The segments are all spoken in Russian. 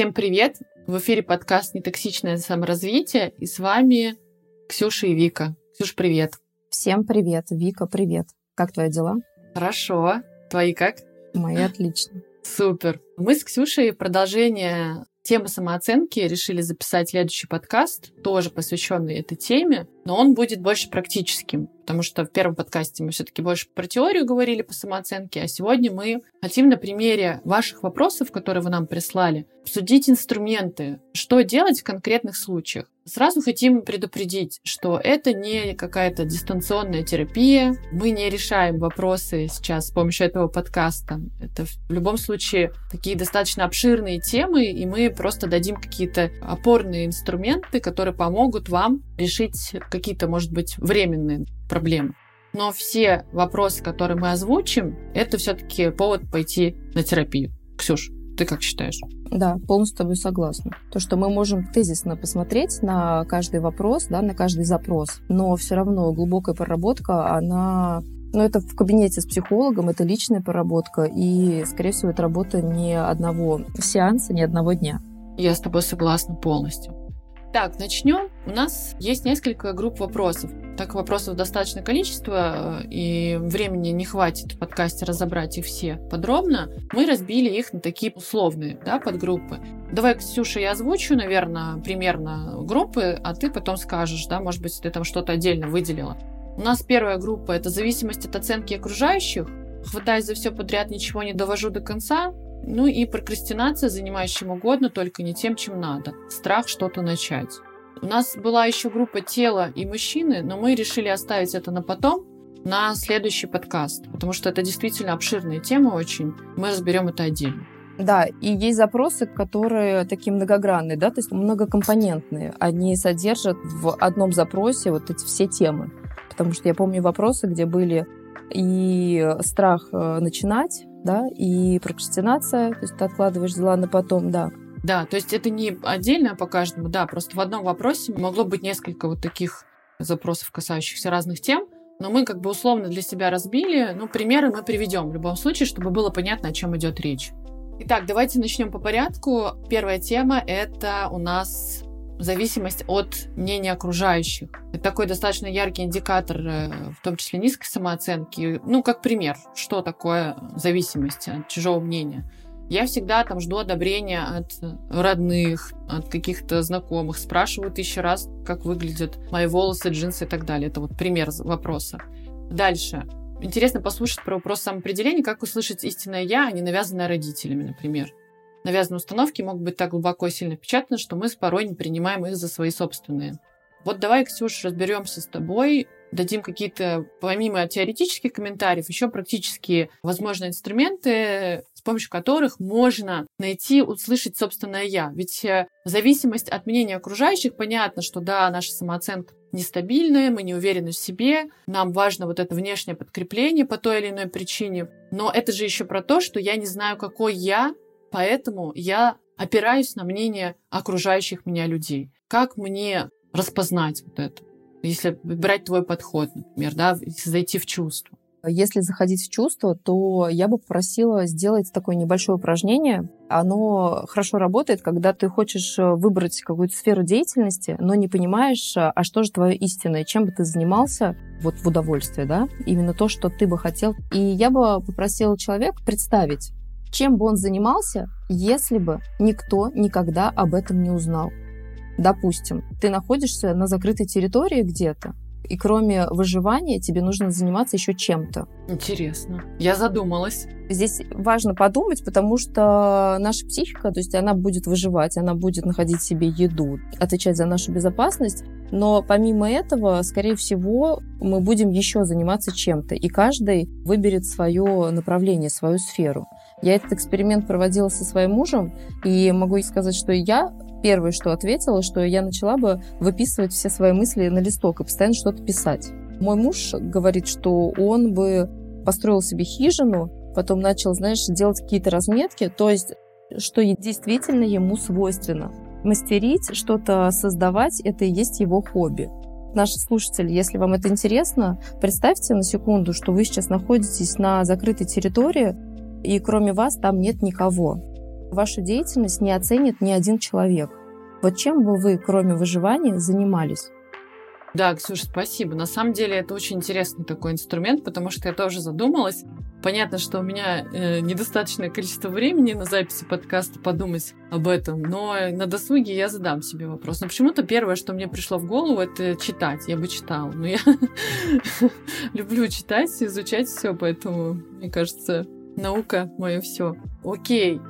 Всем привет! В эфире подкаст «Нетоксичное саморазвитие» и с вами Ксюша и Вика. Ксюш, привет! Всем привет! Вика, привет! Как твои дела? Хорошо. Твои как? Мои отлично. Супер. Мы с Ксюшей продолжение темы самооценки решили записать следующий подкаст, тоже посвященный этой теме, но он будет больше практическим, потому что в первом подкасте мы все-таки больше про теорию говорили по самооценке, а сегодня мы хотим на примере ваших вопросов, которые вы нам прислали, обсудить инструменты, что делать в конкретных случаях. Сразу хотим предупредить, что это не какая-то дистанционная терапия. Мы не решаем вопросы сейчас с помощью этого подкаста. Это в любом случае такие достаточно обширные темы, и мы просто дадим какие-то опорные инструменты, которые помогут вам решить какие-то, может быть, временные проблемы. Но все вопросы, которые мы озвучим, это все-таки повод пойти на терапию. Ксюш, ты как считаешь? Да, полностью с тобой согласна. То, что мы можем тезисно посмотреть на каждый вопрос, да, на каждый запрос, но все равно глубокая проработка, она но это в кабинете с психологом, это личная проработка, и, скорее всего, это работа не одного сеанса, не одного дня. Я с тобой согласна полностью. Так, начнем. У нас есть несколько групп вопросов. Так вопросов достаточно количество, и времени не хватит в подкасте разобрать их все подробно. Мы разбили их на такие условные да, подгруппы. Давай, Ксюша, я озвучу, наверное, примерно группы, а ты потом скажешь, да, может быть, ты там что-то отдельно выделила. У нас первая группа – это зависимость от оценки окружающих. Хватаясь за все подряд, ничего не довожу до конца. Ну и прокрастинация, занимающая чем угодно, только не тем, чем надо. Страх что-то начать. У нас была еще группа тела и мужчины, но мы решили оставить это на потом, на следующий подкаст, потому что это действительно обширная тема очень. Мы разберем это отдельно. Да, и есть запросы, которые такие многогранные, да, то есть многокомпонентные. Они содержат в одном запросе вот эти все темы. Потому что я помню вопросы, где были и страх э, начинать, да, и прокрастинация, то есть ты откладываешь дела на потом, да. Да, то есть это не отдельно по каждому, да, просто в одном вопросе могло быть несколько вот таких запросов, касающихся разных тем, но мы как бы условно для себя разбили, ну, примеры мы приведем в любом случае, чтобы было понятно, о чем идет речь. Итак, давайте начнем по порядку. Первая тема — это у нас зависимость от мнения окружающих. Это такой достаточно яркий индикатор, э, в том числе низкой самооценки. Ну, как пример, что такое зависимость от чужого мнения. Я всегда там жду одобрения от родных, от каких-то знакомых. Спрашиваю тысячу раз, как выглядят мои волосы, джинсы и так далее. Это вот пример вопроса. Дальше. Интересно послушать про вопрос самоопределения, как услышать истинное «я», а не навязанное родителями, например навязанные установки могут быть так глубоко и сильно впечатаны, что мы порой не принимаем их за свои собственные. Вот давай, Ксюш, разберемся с тобой, дадим какие-то, помимо теоретических комментариев, еще практические возможные инструменты, с помощью которых можно найти, услышать собственное «я». Ведь э, зависимость от мнения окружающих, понятно, что да, наша самооценка нестабильная, мы не уверены в себе, нам важно вот это внешнее подкрепление по той или иной причине. Но это же еще про то, что я не знаю, какой я, Поэтому я опираюсь на мнение окружающих меня людей. Как мне распознать вот это? Если брать твой подход, например, да, зайти в чувство. Если заходить в чувство, то я бы попросила сделать такое небольшое упражнение. Оно хорошо работает, когда ты хочешь э, выбрать какую-то сферу деятельности, но не понимаешь, э, а что же твое истинное, чем бы ты занимался вот в удовольствие, да, именно то, что ты бы хотел. И я бы попросила человека представить, чем бы он занимался, если бы никто никогда об этом не узнал. Допустим, ты находишься на закрытой территории где-то, и кроме выживания тебе нужно заниматься еще чем-то. Интересно. Я задумалась. Здесь важно подумать, потому что наша психика, то есть она будет выживать, она будет находить себе еду, отвечать за нашу безопасность, но помимо этого, скорее всего, мы будем еще заниматься чем-то, и каждый выберет свое направление, свою сферу. Я этот эксперимент проводила со своим мужем, и могу сказать, что я первое, что ответила, что я начала бы выписывать все свои мысли на листок и постоянно что-то писать. Мой муж говорит, что он бы построил себе хижину, потом начал, знаешь, делать какие-то разметки, то есть что действительно ему свойственно. Мастерить, что-то создавать, это и есть его хобби. Наши слушатели, если вам это интересно, представьте на секунду, что вы сейчас находитесь на закрытой территории, и кроме вас там нет никого. вашу деятельность не оценит ни один человек. Вот чем бы вы, кроме выживания, занимались? Да, Ксюша, спасибо. На самом деле это очень интересный такой инструмент, потому что я тоже задумалась. Понятно, что у меня э, недостаточное количество времени на записи подкаста подумать об этом, но на досуге я задам себе вопрос. Но почему-то первое, что мне пришло в голову, это читать. Я бы читала. Но я люблю читать, изучать все, поэтому, мне кажется, наука мое все. Окей.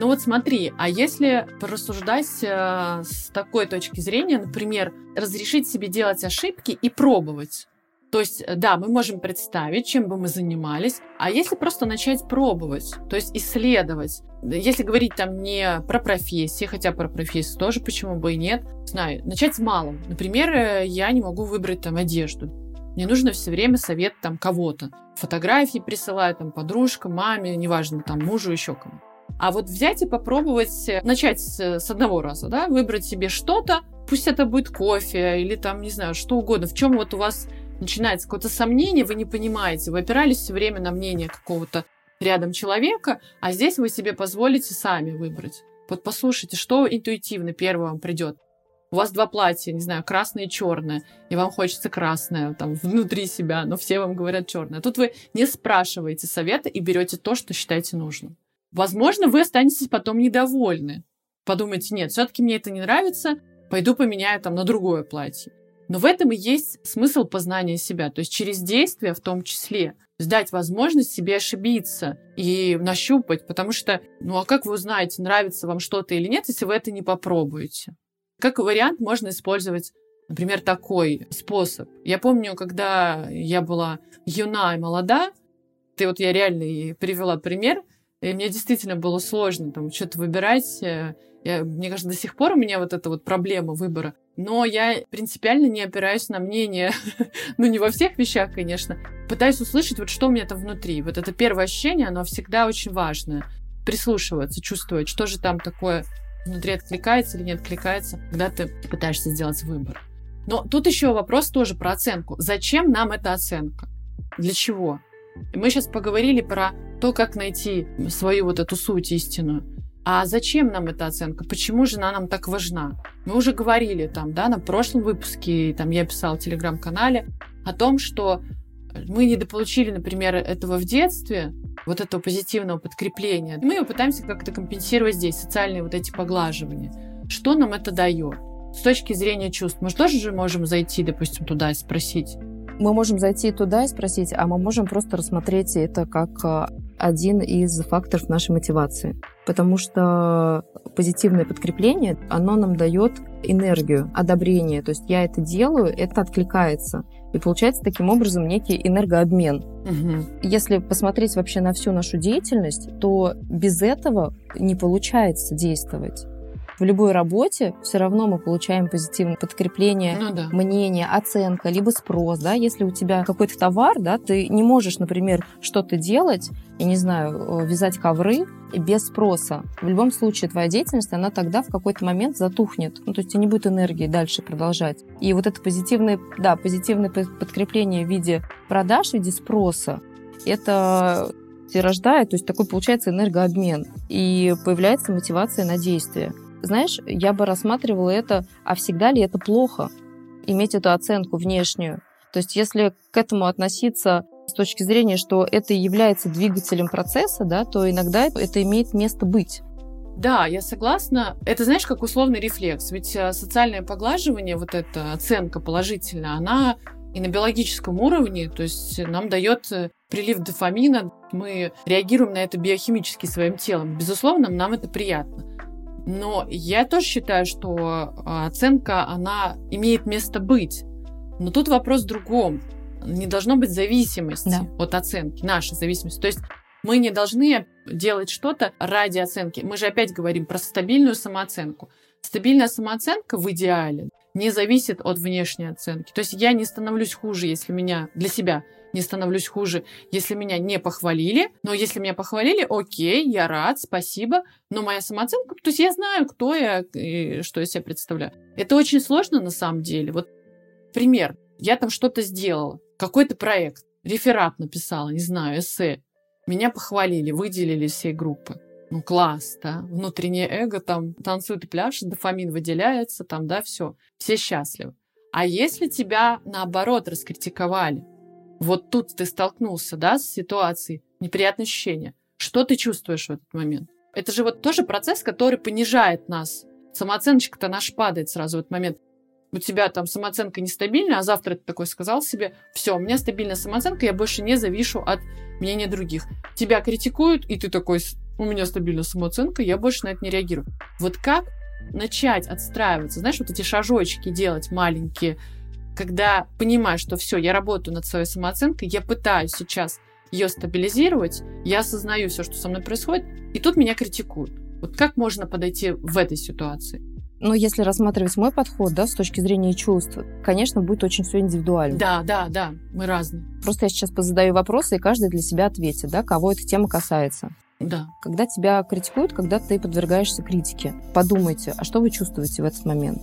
Ну вот смотри, а если порассуждать э, с такой точки зрения, например, разрешить себе делать ошибки и пробовать. То есть, э, да, мы можем представить, чем бы мы занимались, а если просто начать пробовать, то есть исследовать, если говорить там не про профессии, хотя про профессию тоже почему бы и нет, знаю, начать с малого. Например, э, я не могу выбрать там одежду. Мне нужно все время совет там кого-то. Фотографии присылаю там подружкам, маме, неважно, там мужу, еще кому. А вот взять и попробовать э, начать с, одного раза, да, выбрать себе что-то, пусть это будет кофе или там, не знаю, что угодно, в чем вот у вас начинается какое-то сомнение, вы не понимаете, вы опирались все время на мнение какого-то рядом человека, а здесь вы себе позволите сами выбрать. Вот послушайте, что интуитивно первое вам придет. У вас два платья, не знаю, красное и черное, и вам хочется красное там внутри себя, но все вам говорят черное. Тут вы не спрашиваете совета и берете то, что считаете нужным. Возможно, вы останетесь потом недовольны. Подумайте, нет, все-таки мне это не нравится, пойду поменяю там на другое платье. Но в этом и есть смысл познания себя, то есть через действия в том числе дать возможность себе ошибиться и нащупать, потому что, ну а как вы узнаете, нравится вам что-то или нет, если вы это не попробуете? Как вариант можно использовать, например, такой способ. Я помню, когда я была юна и молода, ты вот я реально и привела пример, и мне действительно было сложно там что-то выбирать. Э, я, мне кажется, до сих пор у меня вот эта вот проблема выбора. Но я принципиально не опираюсь на мнение, ну не во всех вещах, конечно. Пытаюсь услышать, вот что у меня там внутри. Вот это первое ощущение, оно всегда очень важное. Прислушиваться, чувствовать, что же там такое внутри откликается или не откликается, когда ты пытаешься сделать выбор. Но тут еще вопрос тоже про оценку. Зачем нам эта оценка? Для чего? Мы сейчас поговорили про то, как найти свою вот эту суть истинную. А зачем нам эта оценка? Почему же она нам так важна? Мы уже говорили там, да, на прошлом выпуске, там я писала в телеграм-канале о том, что мы недополучили, например, этого в детстве, вот этого позитивного подкрепления. Мы его пытаемся как-то компенсировать здесь, социальные вот эти поглаживания. Что нам это дает? С точки зрения чувств, мы же тоже же можем зайти, допустим, туда и спросить. Мы можем зайти туда и спросить, а мы можем просто рассмотреть это как а, один из факторов нашей мотивации. Потому что позитивное подкрепление, оно нам дает энергию, одобрение. То есть я это делаю, это откликается. И получается таким образом некий энергообмен. Угу. Если посмотреть вообще на всю нашу деятельность, то без этого не получается действовать в любой работе все равно мы получаем позитивное подкрепление, ну, да. мнение, оценка, либо спрос, да, если у тебя какой-то товар, да, ты не можешь, например, что-то делать, я не знаю, вязать ковры без спроса. В любом случае твоя деятельность, она тогда в какой-то момент затухнет. Ну, то есть тебе не будет энергии дальше продолжать. И вот это позитивное, да, позитивное подкрепление в виде продаж, в виде спроса, это рождает, то есть такой получается энергообмен, и появляется мотивация на действие. Знаешь, я бы рассматривала это, а всегда ли это плохо, иметь эту оценку внешнюю. То есть если к этому относиться с точки зрения, что это является двигателем процесса, да, то иногда это имеет место быть. Да, я согласна. Это, знаешь, как условный рефлекс. Ведь э, социальное поглаживание, вот эта оценка положительная, она и на биологическом уровне, то есть нам дает э, прилив дофамина, мы реагируем на это биохимически своим телом. Безусловно, нам это приятно. Но я тоже считаю, что а, оценка, она имеет место быть. Но тут вопрос в другом. Не должно быть зависимости да. от оценки, нашей зависимости. То есть мы не должны делать что-то ради оценки. Мы же опять говорим про стабильную самооценку. Стабильная самооценка в идеале не зависит от внешней оценки. То есть я не становлюсь хуже, если меня для себя не становлюсь хуже, если меня не похвалили. Но если меня похвалили, окей, я рад, спасибо. Но моя самооценка, то есть я знаю, кто я и что я себе представляю. Это очень сложно на самом деле. Вот пример. Я там что-то сделала, какой-то проект, реферат написала, не знаю, эссе. Меня похвалили, выделили всей группы. ну класс, да, внутреннее эго там танцует и пляшет, дофамин выделяется, там, да, все, все счастливы. А если тебя, наоборот, раскритиковали, вот тут ты столкнулся, да, с ситуацией, неприятное ощущение, что ты чувствуешь в этот момент? Это же вот тоже процесс, который понижает нас. Самооценочка-то наша падает сразу в этот момент. У тебя там самооценка нестабильная, а завтра ты такой сказал себе, все, у меня стабильная самооценка, я больше не завишу от мнения других. Тебя критикуют, и ты такой, у меня стабильная самооценка, я больше на это не реагирую. Вот как начать отстраиваться, знаешь, вот эти шажочки делать маленькие, когда понимаешь, что все, я работаю над своей самооценкой, я пытаюсь сейчас ее стабилизировать, я осознаю все, что со мной происходит, и тут меня критикуют. Вот как можно подойти в этой ситуации? Но если рассматривать мой подход, да, с точки зрения чувств, конечно, будет очень все индивидуально. Да, да, да, мы разные. Просто я сейчас позадаю вопросы, и каждый для себя ответит, да, кого эта тема касается. Да. Когда тебя критикуют, когда ты подвергаешься критике, подумайте, а что вы чувствуете в этот момент?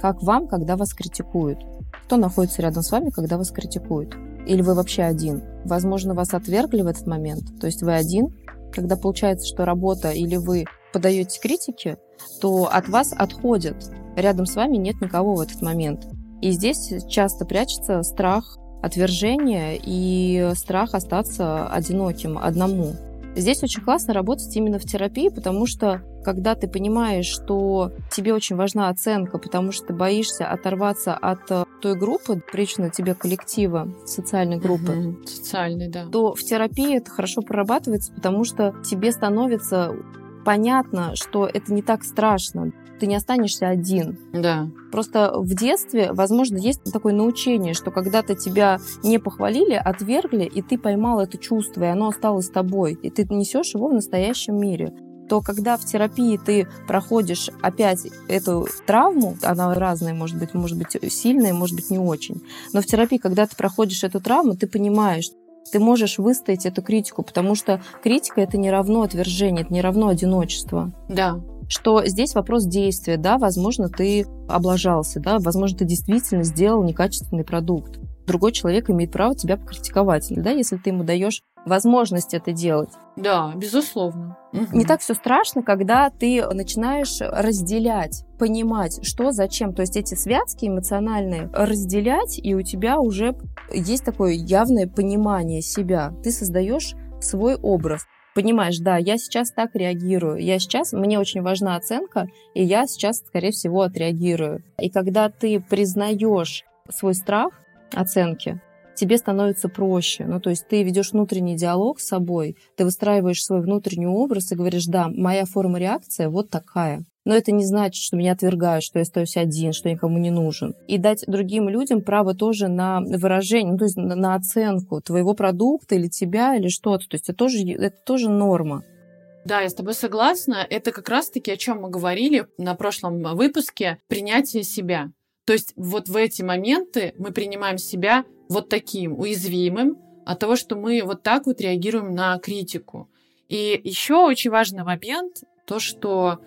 Как вам, когда вас критикуют? Кто находится рядом с вами, когда вас критикуют? Или вы вообще один? Возможно, вас отвергли в этот момент, то есть вы один. Когда получается, что работа или вы подаете критики, то от вас отходят. Рядом с вами нет никого в этот момент. И здесь часто прячется страх отвержения и страх остаться одиноким, одному. Здесь очень классно работать именно в терапии, потому что когда ты понимаешь, что тебе очень важна оценка, потому что ты боишься оторваться от э, той группы, причина тебе коллектива, социальной группы, угу, социальной, да, то в терапии это хорошо прорабатывается, потому что тебе становится понятно, что это не так страшно. Ты не останешься один. Да. Просто в детстве, возможно, есть такое научение, что когда-то тебя не похвалили, отвергли, и ты поймал это чувство, и оно осталось с тобой, и ты несешь его в настоящем мире то когда в терапии ты проходишь опять эту травму, она разная, может быть, может быть сильная, может быть не очень, но в терапии, когда ты проходишь эту травму, ты понимаешь, ты можешь выстоять эту критику, потому что критика это не равно отвержение, это не равно одиночество. Да. Что здесь вопрос действия, да, возможно, ты облажался, да, возможно, ты действительно сделал некачественный продукт. Другой человек имеет право тебя покритиковать, да, если ты ему даешь возможность это делать. Да, безусловно. Не так все страшно, когда ты начинаешь разделять, понимать, что, зачем. То есть эти связки эмоциональные разделять, и у тебя уже есть такое явное понимание себя. Ты создаешь свой образ. Понимаешь, да, я сейчас так реагирую, я сейчас, мне очень важна оценка, и я сейчас, скорее всего, отреагирую. И когда ты признаешь свой страх оценки, тебе становится проще. Ну, то есть ты ведешь внутренний диалог с собой, ты выстраиваешь свой внутренний образ и говоришь, да, моя форма реакции вот такая. Но это не значит, что меня отвергают, что я остаюсь один, что я никому не нужен. И дать другим людям право тоже на выражение, ну, то есть на, оценку твоего продукта или тебя, или что-то. То есть это тоже, это тоже норма. Да, я с тобой согласна. Это как раз-таки, о чем мы говорили на прошлом выпуске, принятие себя. То есть вот в эти моменты мы принимаем себя вот таким уязвимым от того, что мы вот так вот реагируем на критику. И еще очень важный момент, то, что,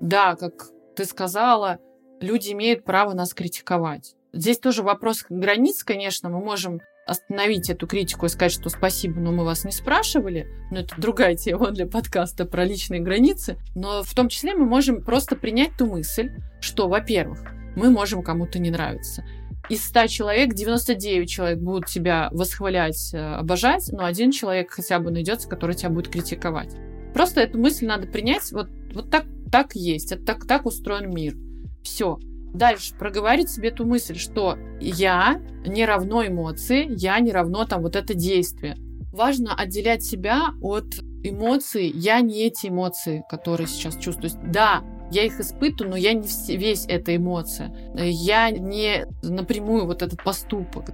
да, как ты сказала, люди имеют право нас критиковать. Здесь тоже вопрос границ, конечно, мы можем остановить эту критику и сказать, что спасибо, но мы вас не спрашивали. Но это другая тема для подкаста про личные границы. Но в том числе мы можем просто принять ту мысль, что, во-первых, мы можем кому-то не нравиться из 100 человек 99 человек будут тебя восхвалять, э, обожать, но один человек хотя бы найдется, который тебя будет критиковать. Просто эту мысль надо принять, вот, вот так, так есть, это так, так устроен мир. Все. Дальше проговорить себе эту мысль, что я не равно эмоции, я не равно там вот это действие. Важно отделять себя от эмоций. Я не эти эмоции, которые сейчас чувствую. Да, я их испытываю, но я не весь эта эмоция. Я не напрямую вот этот поступок.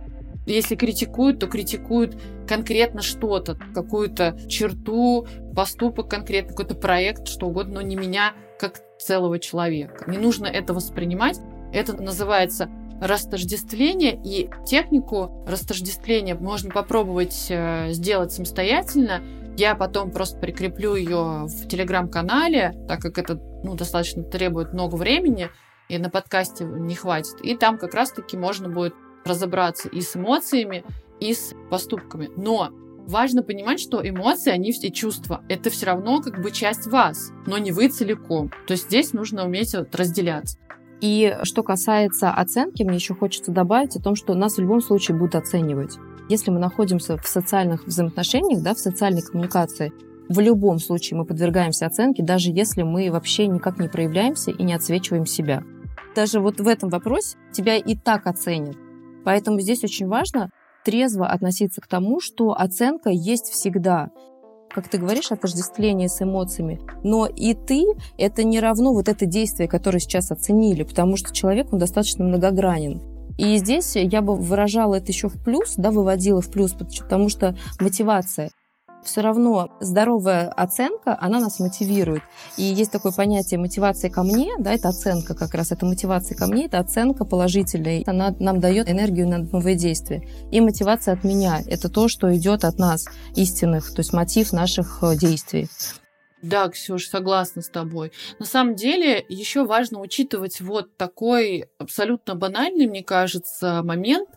Если критикуют, то критикуют конкретно что-то, какую-то черту, поступок конкретно, какой-то проект, что угодно, но не меня как целого человека. Не нужно это воспринимать. Это называется растождествление, и технику растождествления можно попробовать э, сделать самостоятельно, я потом просто прикреплю ее в телеграм-канале, так как это ну, достаточно требует много времени, и на подкасте не хватит. И там как раз-таки можно будет разобраться и с эмоциями, и с поступками. Но важно понимать, что эмоции, они все чувства, это все равно как бы часть вас, но не вы целиком. То есть здесь нужно уметь вот разделяться. И что касается оценки, мне еще хочется добавить о том, что нас в любом случае будут оценивать. Если мы находимся в социальных взаимоотношениях, да, в социальной коммуникации, в любом случае мы подвергаемся оценке, даже если мы вообще никак не проявляемся и не отсвечиваем себя. Даже вот в этом вопросе тебя и так оценят. Поэтому здесь очень важно трезво относиться к тому, что оценка есть всегда. Как ты говоришь, отождествление с эмоциями. Но и ты — это не равно вот это действие, которое сейчас оценили, потому что человек, он достаточно многогранен. И здесь я бы выражала это еще в плюс, да, выводила в плюс, потому что мотивация — все равно здоровая оценка, она нас мотивирует. И есть такое понятие мотивация ко мне, да, это оценка как раз, это мотивация ко мне, это оценка положительная, она нам дает энергию на новые действия. И мотивация от меня, это то, что идет от нас, истинных, то есть мотив наших э, действий. Да, Ксюш, согласна с тобой. На самом деле, еще важно учитывать вот такой абсолютно банальный, мне кажется, момент,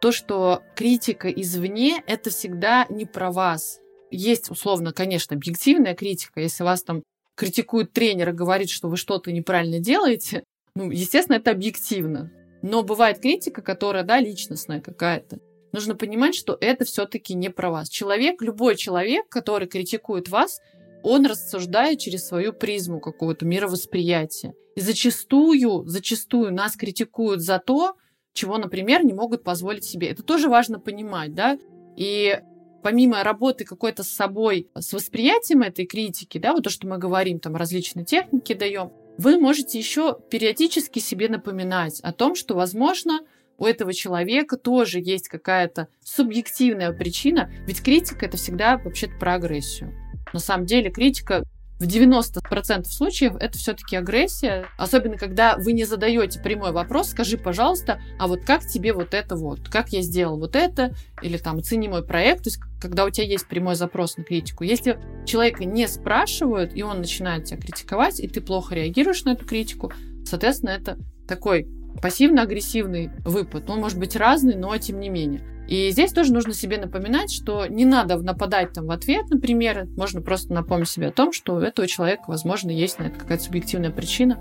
то, что критика извне — это всегда не про вас есть, условно, конечно, объективная критика. Если вас там критикует тренер и говорит, что вы что-то неправильно делаете, ну, естественно, это объективно. Но бывает критика, которая, да, личностная какая-то. Нужно понимать, что это все-таки не про вас. Человек, любой человек, который критикует вас, он рассуждает через свою призму какого-то мировосприятия. И зачастую, зачастую нас критикуют за то, чего, например, не могут позволить себе. Это тоже важно понимать, да. И помимо работы какой-то с собой, с восприятием этой критики, да, вот то, что мы говорим, там различные техники даем, вы можете еще периодически себе напоминать о том, что, возможно, у этого человека тоже есть какая-то субъективная причина, ведь критика это всегда вообще-то про агрессию. На самом деле критика в 90% случаев это все-таки агрессия, особенно когда вы не задаете прямой вопрос, скажи, пожалуйста, а вот как тебе вот это вот, как я сделал вот это, или там оцени мой проект, то есть когда у тебя есть прямой запрос на критику. Если человека не спрашивают, и он начинает тебя критиковать, и ты плохо реагируешь на эту критику, соответственно, это такой пассивно-агрессивный выпад. Он может быть разный, но тем не менее. И здесь тоже нужно себе напоминать, что не надо нападать там в ответ, например. Можно просто напомнить себе о том, что у этого человека, возможно, есть на это какая-то субъективная причина.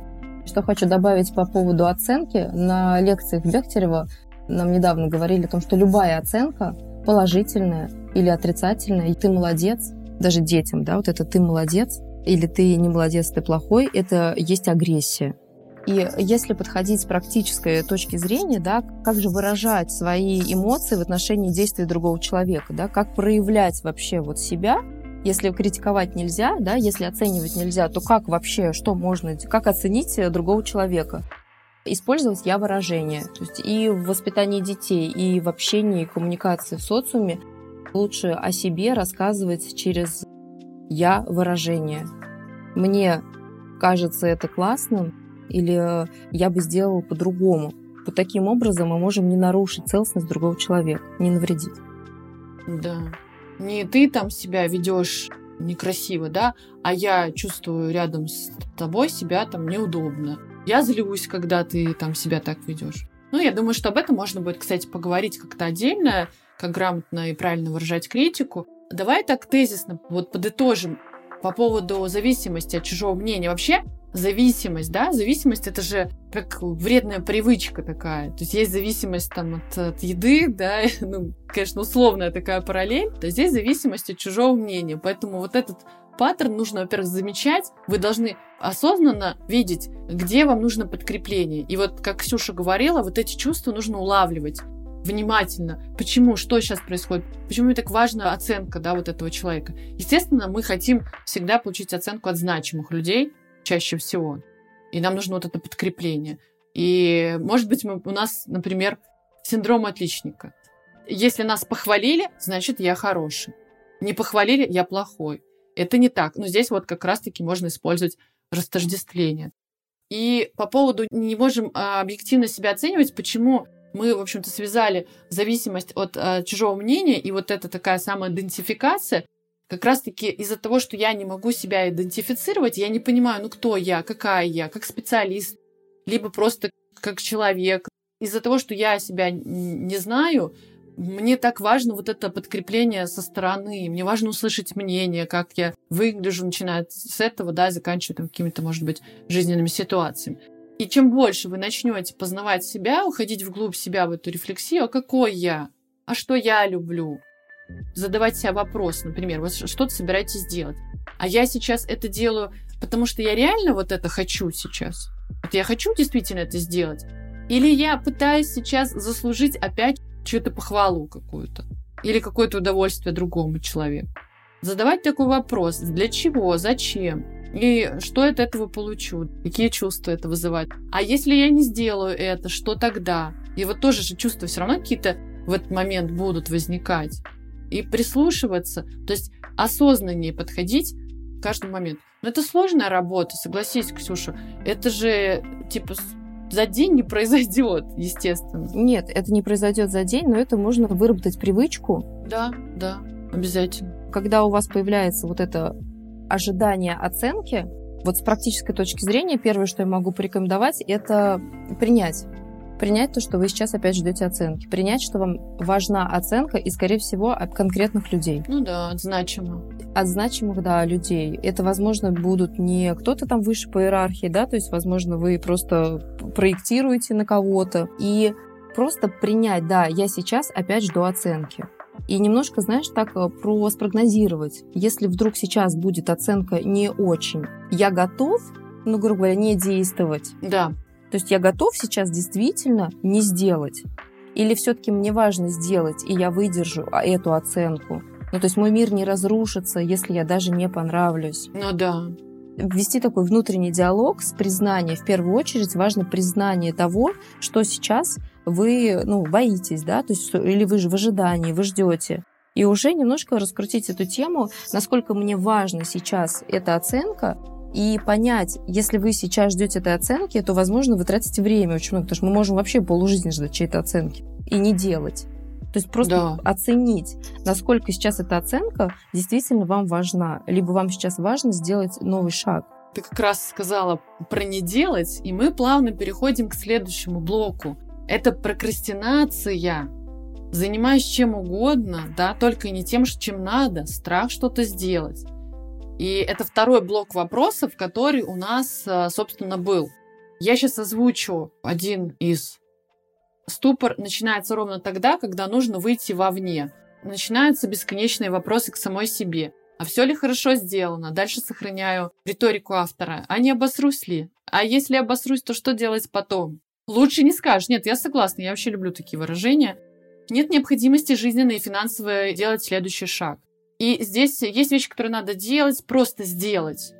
Что хочу добавить по поводу оценки. На лекциях Бехтерева нам недавно говорили о том, что любая оценка положительная или отрицательная, и ты молодец, даже детям, да, вот это ты молодец, или ты не молодец, ты плохой, это есть агрессия. И если подходить с практической точки зрения, да, как же выражать свои эмоции в отношении действий другого человека, да, как проявлять вообще вот себя, если критиковать нельзя, да, если оценивать нельзя, то как вообще, что можно, как оценить другого человека? Использовать я выражение. То есть и в воспитании детей, и в общении, и коммуникации в социуме лучше о себе рассказывать через я выражение. Мне кажется это классным, или я бы сделала по-другому. Вот таким образом мы можем не нарушить целостность другого человека, не навредить. Да. Не ты там себя ведешь некрасиво, да, а я чувствую рядом с тобой себя там неудобно. Я злюсь, когда ты там себя так ведешь. Ну, я думаю, что об этом можно будет, кстати, поговорить как-то отдельно, как грамотно и правильно выражать критику. Давай так тезисно вот подытожим по поводу зависимости от чужого мнения. Вообще, зависимость, да, зависимость это же как вредная привычка такая. То есть есть зависимость там от, от еды, да, ну, конечно, условная такая параллель, то здесь зависимость от чужого мнения. Поэтому вот этот паттерн нужно, во-первых, замечать. Вы должны осознанно видеть, где вам нужно подкрепление. И вот, как Ксюша говорила, вот эти чувства нужно улавливать внимательно, почему, что сейчас происходит, почему мне так важна оценка, да, вот этого человека. Естественно, мы хотим всегда получить оценку от значимых людей, чаще всего. И нам нужно вот это подкрепление. И, может быть, мы, у нас, например, синдром отличника. Если нас похвалили, значит, я хороший. Не похвалили, я плохой. Это не так. Но здесь вот как раз-таки можно использовать растождествление. И по поводу не можем а, объективно себя оценивать, почему мы, в общем-то, связали зависимость от а, чужого мнения и вот эта такая самоидентификация как раз-таки из-за того, что я не могу себя идентифицировать, я не понимаю, ну кто я, какая я, как специалист, либо просто как человек. Из-за того, что я себя не знаю, мне так важно вот это подкрепление со стороны, мне важно услышать мнение, как я выгляжу, начиная с этого, да, заканчивая там какими-то, может быть, жизненными ситуациями. И чем больше вы начнете познавать себя, уходить вглубь себя в эту рефлексию, а какой я, а что я люблю, задавать себе вопрос, например, вот что-то собираетесь делать. А я сейчас это делаю, потому что я реально вот это хочу сейчас. Вот я хочу действительно это сделать. Или я пытаюсь сейчас заслужить опять чью-то похвалу какую-то. Или какое-то удовольствие другому человеку. Задавать такой вопрос. Для чего? Зачем? И что я от этого получу? Какие чувства это вызывает? А если я не сделаю это, что тогда? И вот тоже же чувства все равно какие-то в этот момент будут возникать. И прислушиваться, то есть осознаннее подходить к каждому моменту. Но это сложная работа, согласись, Ксюша. Это же, типа, за день не произойдет, естественно. Нет, это не произойдет за день, но это можно выработать привычку. Да, да, обязательно. Когда у вас появляется вот это ожидание оценки, вот с практической точки зрения, первое, что я могу порекомендовать, это принять. Принять то, что вы сейчас опять ждете оценки. Принять, что вам важна оценка и, скорее всего, от конкретных людей. Ну да, от значимых. От значимых, да, людей. Это, возможно, будут не кто-то там выше по иерархии, да, то есть, возможно, вы просто проектируете на кого-то. И просто принять, да, я сейчас опять жду оценки. И немножко, знаешь, так э, про спрогнозировать. Если вдруг сейчас будет оценка не очень, я готов, ну, грубо говоря, не действовать. Да. То есть я готов сейчас действительно не сделать. Или все-таки мне важно сделать, и я выдержу а, эту оценку. Ну, то есть мой мир не разрушится, если я даже не понравлюсь. Ну да. Ввести такой внутренний диалог с признанием. В первую очередь важно признание того, что сейчас вы ну, боитесь, да, то есть, или вы же в ожидании, вы ждете. И уже немножко раскрутить эту тему, насколько мне важна сейчас эта оценка, и понять, если вы сейчас ждете этой оценки, то, возможно, вы тратите время очень много, потому что мы можем вообще полужизни ждать чьей-то оценки и не делать. То есть просто да. оценить, насколько сейчас эта оценка действительно вам важна, либо вам сейчас важно сделать новый шаг. Ты как раз сказала про не делать, и мы плавно переходим к следующему блоку. Это прокрастинация. Занимаюсь чем угодно, да, только не тем, чем надо. Страх что-то сделать. И это второй блок вопросов, который у нас, э, собственно, был. Я сейчас озвучу один из. Ступор начинается ровно тогда, когда нужно выйти вовне. Начинаются бесконечные вопросы к самой себе. А все ли хорошо сделано? Дальше сохраняю риторику автора. А не обосрусь ли? А если обосрусь, то что делать потом? Лучше не скажешь. Нет, я согласна, я вообще люблю такие выражения. Нет необходимости жизненно и финансово делать следующий шаг. И здесь есть вещи, которые надо делать, просто сделать.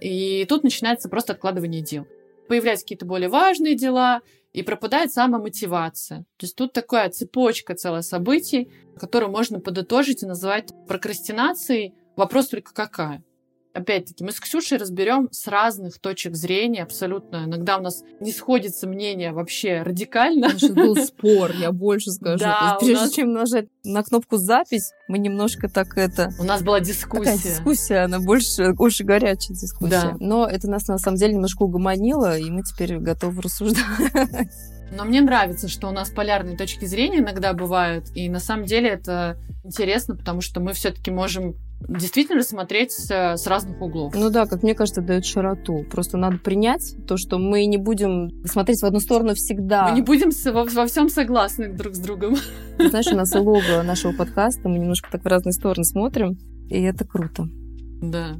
И тут начинается просто откладывание дел. Появляются какие-то более важные дела, и пропадает самомотивация. То есть тут такая цепочка целая событий, которую можно подытожить и назвать прокрастинацией. Вопрос только какая опять-таки, мы с Ксюшей разберем с разных точек зрения абсолютно. Иногда у нас не сходится мнение вообще радикально. Потому был спор, я больше скажу. Да, прежде нас... чем нажать на кнопку «Запись», мы немножко так это... У нас была дискуссия. Такая дискуссия, она больше, больше горячая дискуссия. Да. Но это нас на самом деле немножко угомонило, и мы теперь готовы рассуждать. Но мне нравится, что у нас полярные точки зрения иногда бывают, и на самом деле это интересно, потому что мы все-таки можем действительно смотреть с, с разных углов. Ну да, как мне кажется, дает широту. Просто надо принять то, что мы не будем смотреть в одну сторону всегда. Мы не будем во, во всем согласны друг с другом. Знаешь, у нас и лого нашего подкаста, мы немножко так в разные стороны смотрим, и это круто. Да.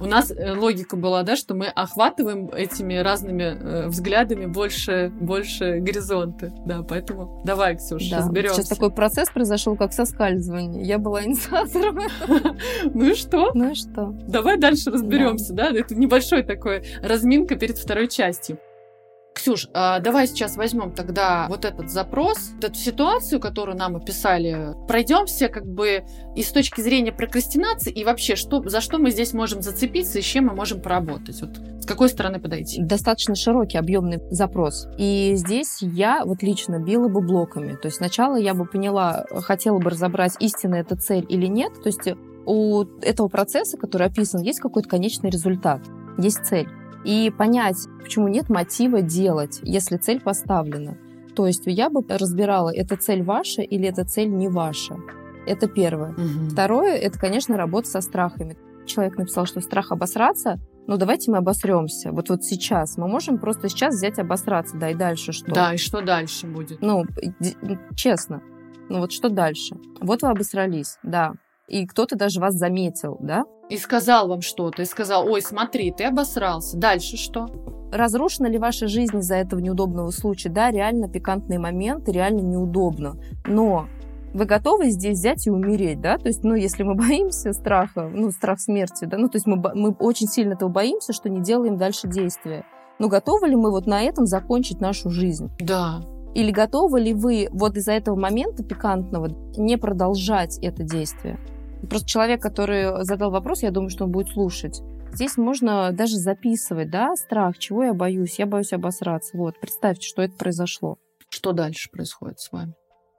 У нас э, логика была, да, что мы охватываем этими разными э, взглядами больше, больше горизонты. Да, поэтому давай, Ксюша, да. разберемся. Сейчас такой процесс произошел, как соскальзывание. Я была инициатором Ну и что? Ну и что? Давай дальше разберемся, да? Это небольшой такой разминка перед второй частью. Ксюш, а давай сейчас возьмем тогда вот этот запрос, вот эту ситуацию, которую нам описали, пройдемся как бы и с точки зрения прокрастинации, и вообще, что, за что мы здесь можем зацепиться и с чем мы можем поработать. Вот с какой стороны подойти? Достаточно широкий, объемный запрос. И здесь я вот лично била бы блоками. То есть сначала я бы поняла, хотела бы разобрать, истинно это цель или нет. То есть у этого процесса, который описан, есть какой-то конечный результат, есть цель и понять, почему нет мотива делать, если цель поставлена. То есть я бы разбирала, это цель ваша или эта цель не ваша. Это первое. Мгм. Второе, это, конечно, работа со страхами. Человек написал, что страх обосраться, ну давайте мы обосремся. Вот вот сейчас. Мы можем просто сейчас взять обосраться, да, и дальше что? Да, и что дальше будет? Ну, честно. Ну вот что дальше? Вот вы обосрались, да. И кто-то даже вас заметил, да? И сказал вам что-то, и сказал, ой, смотри, ты обосрался. Дальше что? Разрушена ли ваша жизнь из-за этого неудобного случая? Да, реально пикантные моменты, реально неудобно. Но вы готовы здесь взять и умереть, да? То есть, ну, если мы боимся страха, ну, страх смерти, да, ну, то есть мы, мы очень сильно этого боимся, что не делаем дальше действия. Но готовы ли мы вот на этом закончить нашу жизнь? Да. Или готовы ли вы вот из-за этого момента пикантного не продолжать это действие? Просто человек, который задал вопрос, я думаю, что он будет слушать. Здесь можно даже записывать, да, страх, чего я боюсь, я боюсь обосраться. Вот, представьте, что это произошло. Что дальше происходит с вами?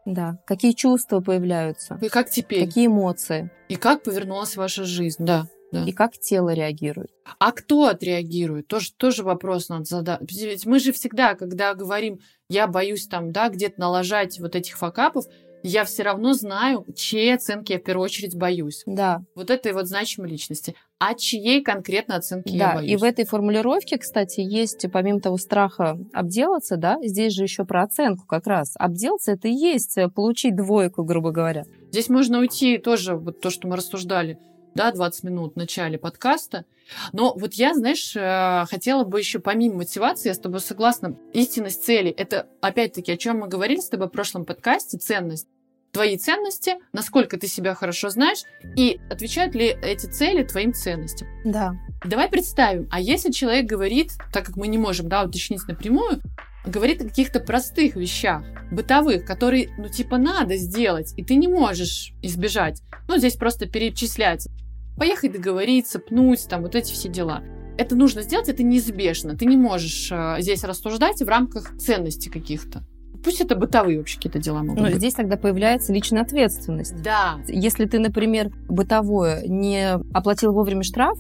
Да, какие чувства появляются, И как теперь? какие эмоции, И как повернулась ваша жизнь? Да. Да. и как тело реагирует. А кто отреагирует? Тоже, тоже вопрос надо задать. Ведь мы же всегда, когда говорим, я боюсь там, да, где-то налажать вот этих факапов, я все равно знаю, чьей оценки я в первую очередь боюсь. Да, Вот этой вот значимой личности. А чьей конкретно оценки я да. боюсь? И в этой формулировке, кстати, есть, помимо того страха обделаться, да, здесь же еще про оценку как раз. Обделаться это и есть э, получить двойку, грубо говоря. Здесь можно уйти тоже, вот то, что мы рассуждали, да, 20 минут в начале подкаста. Но вот я, знаешь, э, хотела бы еще помимо мотивации, я с тобой согласна, истинность цели, это опять-таки, о чем мы говорили с тобой в прошлом подкасте, ценность. Твои ценности, насколько ты себя хорошо знаешь, и отвечают ли эти цели твоим ценностям. Да. Давай представим, а если человек говорит, так как мы не можем, да, уточнить напрямую, говорит о каких-то простых вещах, бытовых, которые, ну, типа, надо сделать, и ты не можешь избежать. Ну, здесь просто перечисляется. Поехать договориться, пнуть, там, вот эти все дела. Это нужно сделать, это неизбежно. Ты не можешь э, здесь рассуждать в рамках ценностей каких-то. Пусть это бытовые вообще какие-то дела могут Но быть. здесь тогда появляется личная ответственность. Да, Если ты, например, бытовое не оплатил вовремя штраф,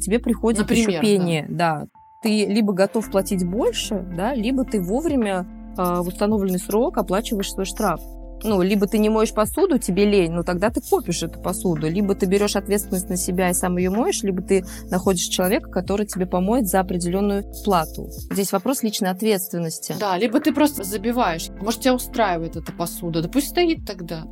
тебе приходит Например, пение. Да. Ты либо готов платить больше, да, либо ты вовремя э, в установленный срок оплачиваешь свой штраф. Ну, либо ты не моешь посуду, тебе лень, ну тогда ты копишь эту посуду. Либо ты берешь ответственность на себя и сам ее моешь, либо ты находишь человека, который тебе помоет за определенную плату. Здесь вопрос личной ответственности. Да, либо ты просто забиваешь. Может, тебя устраивает эта посуда. Да пусть стоит тогда.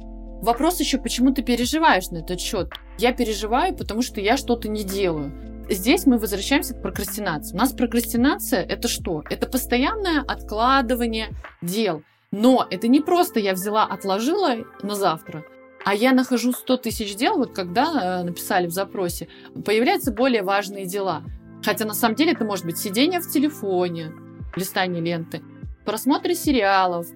Вопрос еще, почему ты переживаешь на этот счет. Я переживаю, потому что я что-то не делаю. Здесь мы возвращаемся к прокрастинации. У нас прокрастинация это что? Это постоянное откладывание дел. Но это не просто я взяла, отложила на завтра, а я нахожу 100 тысяч дел, вот когда э, написали в запросе, появляются более важные дела. Хотя на самом деле это может быть сидение в телефоне, листание ленты, просмотр сериалов,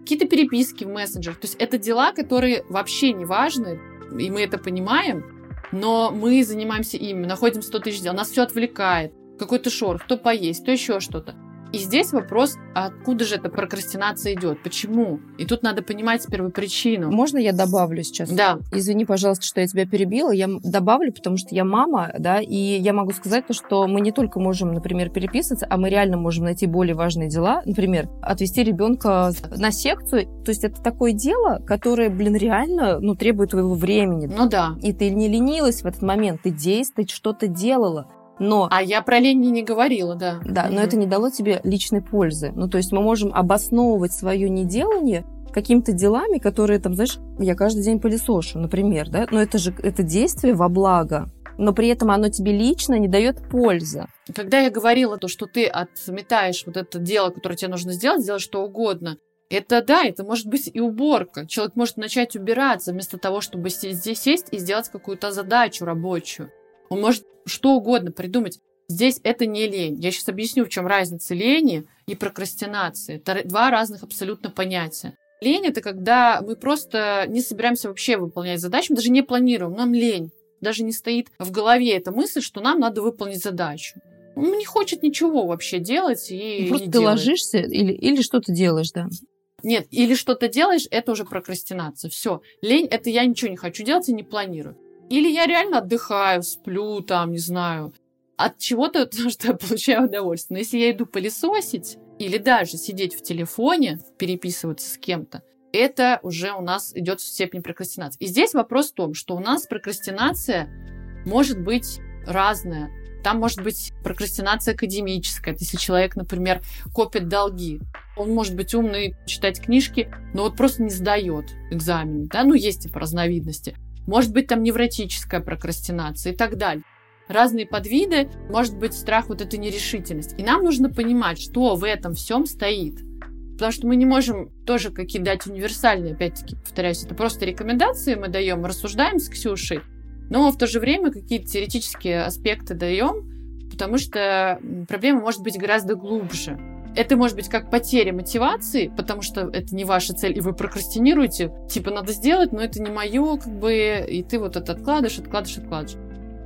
какие-то переписки в мессенджерах. То есть это дела, которые вообще не важны, и мы это понимаем, но мы занимаемся ими, находим 100 тысяч дел, нас все отвлекает. Какой-то шорох, то поесть, то еще что-то. И здесь вопрос, откуда же эта прокрастинация идет? Почему? И тут надо понимать первопричину. Можно я добавлю сейчас? Да, Извини, пожалуйста, что я тебя перебила. Я добавлю, потому что я мама, да, и я могу сказать то, что мы не только можем, например, переписываться, а мы реально можем найти более важные дела. Например, отвести ребенка на секцию. То есть это такое дело, которое, блин, реально, ну, требует твоего времени. ну да. И ты не ленилась в этот момент, ты действовать, что-то делала. Но А я про лень не говорила, да. да, но Мгм. это не дало тебе личной пользы. Ну, то есть мы можем обосновывать свое неделание какими-то делами, которые, там, знаешь, я каждый день пылесошу, например, да, но это же это действие во благо, но при этом оно тебе лично не дает пользы. Когда я говорила то, что ты отметаешь вот это дело, которое тебе нужно сделать, сделать что угодно, это да, это может быть и уборка. Человек может начать убираться вместо того, чтобы здесь сесть и сделать какую-то задачу рабочую. Он может что угодно придумать. Здесь это не лень. Я сейчас объясню, в чем разница лени и прокрастинации. Это два разных абсолютно понятия. Лень это когда мы просто не собираемся вообще выполнять задачу, мы даже не планируем, нам лень. Даже не стоит в голове эта мысль, что нам надо выполнить задачу. Он не хочет ничего вообще делать и Ну, Просто не ты делает. ложишься или, или что-то делаешь, да. Нет, или что-то делаешь, это уже прокрастинация. Все. Лень это я ничего не хочу делать и не планирую. Или я реально отдыхаю, сплю, там, не знаю, от чего-то, что я получаю удовольствие. Но если я иду пылесосить, или даже сидеть в телефоне, переписываться с кем-то, это уже у нас идет степень прокрастинации. И здесь вопрос в том, что у нас прокрастинация может быть разная. Там может быть прокрастинация академическая. Если человек, например, копит долги, он может быть умный, читать книжки, но вот просто не сдает экзамен. Да? Ну, есть типа разновидности. Может быть там невротическая прокрастинация и так далее. Разные подвиды, может быть страх, вот эта нерешительность. И нам нужно понимать, что в этом всем стоит. Потому что мы не можем тоже какие дать универсальные, опять-таки, повторяюсь, это просто рекомендации мы даем, рассуждаем с Ксюшей, но в то же время какие-то теоретические аспекты даем, потому что проблема может быть гораздо глубже. Это может быть как потеря мотивации, потому что это не ваша цель, и вы прокрастинируете. Типа, надо сделать, но это не мое, как бы, и ты вот это откладываешь, откладываешь, откладываешь.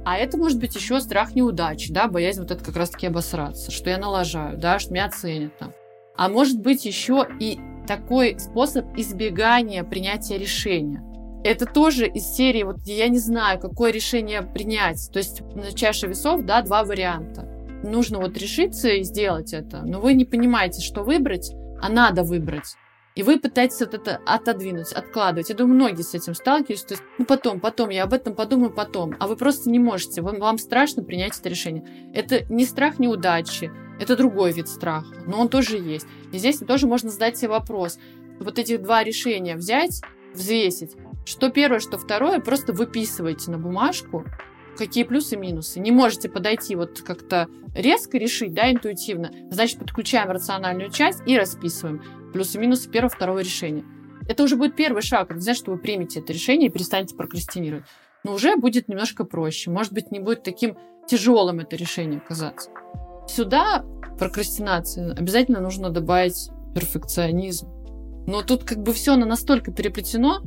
А это может быть еще страх неудачи, да, боязнь вот это как раз-таки обосраться, что я налажаю, да, что меня оценят там. А может быть еще и такой способ избегания принятия решения. Это тоже из серии, вот я не знаю, какое решение принять. То есть на чаше весов, да, два варианта. Нужно вот решиться и сделать это, но вы не понимаете, что выбрать, а надо выбрать. И вы пытаетесь вот это отодвинуть, откладывать. Я думаю, многие с этим сталкиваются. То есть, ну потом, потом, я об этом подумаю потом. А вы просто не можете. Вам, вам страшно принять это решение. Это не страх неудачи, это другой вид страха, но он тоже есть. И здесь тоже можно задать себе вопрос. Вот эти два решения взять, взвесить. Что первое, что второе, просто выписывайте на бумажку, какие плюсы и минусы. Не можете подойти вот как-то резко решить, да, интуитивно. Значит, подключаем рациональную часть и расписываем плюсы и минусы первого, второго решения. Это уже будет первый шаг. Это значит, что вы примете это решение и перестанете прокрастинировать. Но уже будет немножко проще. Может быть, не будет таким тяжелым это решение казаться. Сюда прокрастинации обязательно нужно добавить перфекционизм. Но тут как бы все настолько переплетено,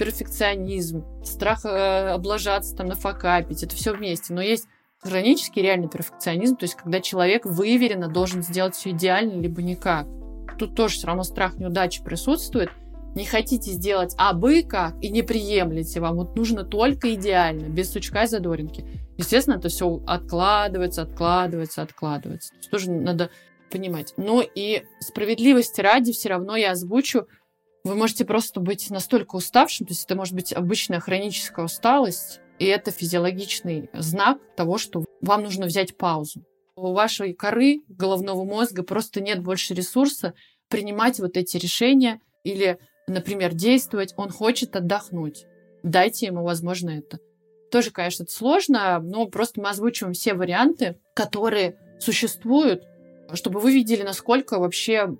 перфекционизм, страх э, облажаться, там, нафакапить, это все вместе. Но есть хронический реальный перфекционизм, то есть когда человек выверенно должен сделать все идеально, либо никак. Тут тоже все равно страх неудачи присутствует. Не хотите сделать абы как и не приемлете, вам вот нужно только идеально, без сучка и задоринки. Естественно, это все откладывается, откладывается, откладывается. То есть тоже надо понимать. Но и справедливости ради все равно я озвучу, вы можете просто быть настолько уставшим, то есть это может быть обычная хроническая усталость, и это физиологичный знак того, что вам нужно взять паузу. У вашей коры головного мозга просто нет больше ресурса принимать вот эти решения или, например, действовать. Он хочет отдохнуть. Дайте ему, возможно, это. Тоже, конечно, это сложно, но просто мы озвучиваем все варианты, которые существуют, чтобы вы видели, насколько вообще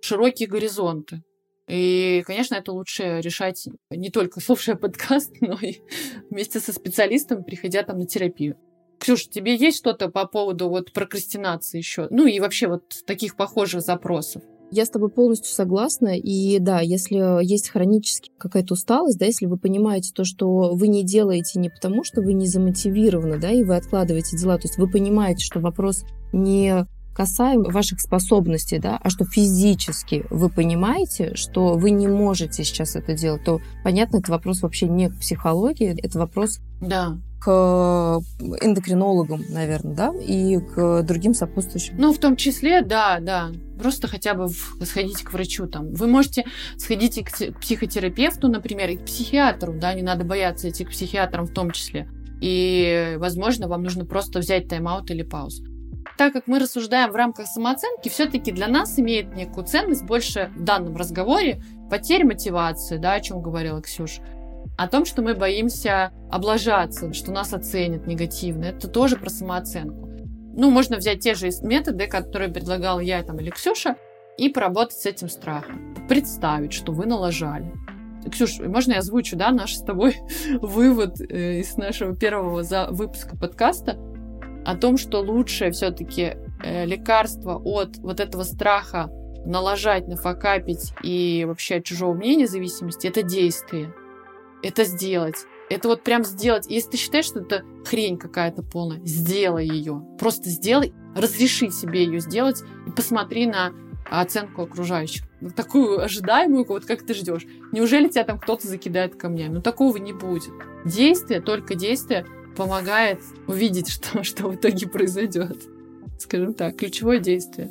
широкие горизонты. И, конечно, это лучше решать не только слушая подкаст, но и вместе со специалистом, приходя там на терапию. Ксюш, тебе есть что-то по поводу вот прокрастинации еще? Ну и вообще вот таких похожих запросов? Я с тобой полностью согласна. И да, если есть хронически какая-то усталость, да, если вы понимаете то, что вы не делаете не потому, что вы не замотивированы, да, и вы откладываете дела, то есть вы понимаете, что вопрос не касаем ваших способностей, да, а что физически вы понимаете, что вы не можете сейчас это делать, то, понятно, это вопрос вообще не к психологии, это вопрос да. к эндокринологам, наверное, да, и к другим сопутствующим. Ну, в том числе, да, да. Просто хотя бы сходите к врачу там. Вы можете сходить к психотерапевту, например, и к психиатру, да, не надо бояться идти к психиатрам в том числе. И, возможно, вам нужно просто взять тайм-аут или паузу так как мы рассуждаем в рамках самооценки, все-таки для нас имеет некую ценность больше в данном разговоре потерь мотивации, да, о чем говорила Ксюша, о том, что мы боимся облажаться, что нас оценят негативно. Это тоже про самооценку. Ну, можно взять те же методы, которые предлагал я там, или Ксюша, и поработать с этим страхом. Представить, что вы налажали. Ксюш, можно я озвучу, да, наш с тобой вывод э, из нашего первого за выпуска подкаста? О том, что лучшее все-таки э, лекарство от вот этого страха налажать, нафакапить и вообще от чужого мнения зависимости, это действие. Это сделать. Это вот прям сделать. Если ты считаешь, что это хрень какая-то полная, сделай ее. Просто сделай, разреши себе ее сделать и посмотри на оценку окружающих. Такую ожидаемую, вот как ты ждешь. Неужели тебя там кто-то закидает камнями? Ну, такого не будет. Действие, только действие помогает увидеть, что, что в итоге произойдет. Скажем так, ключевое действие.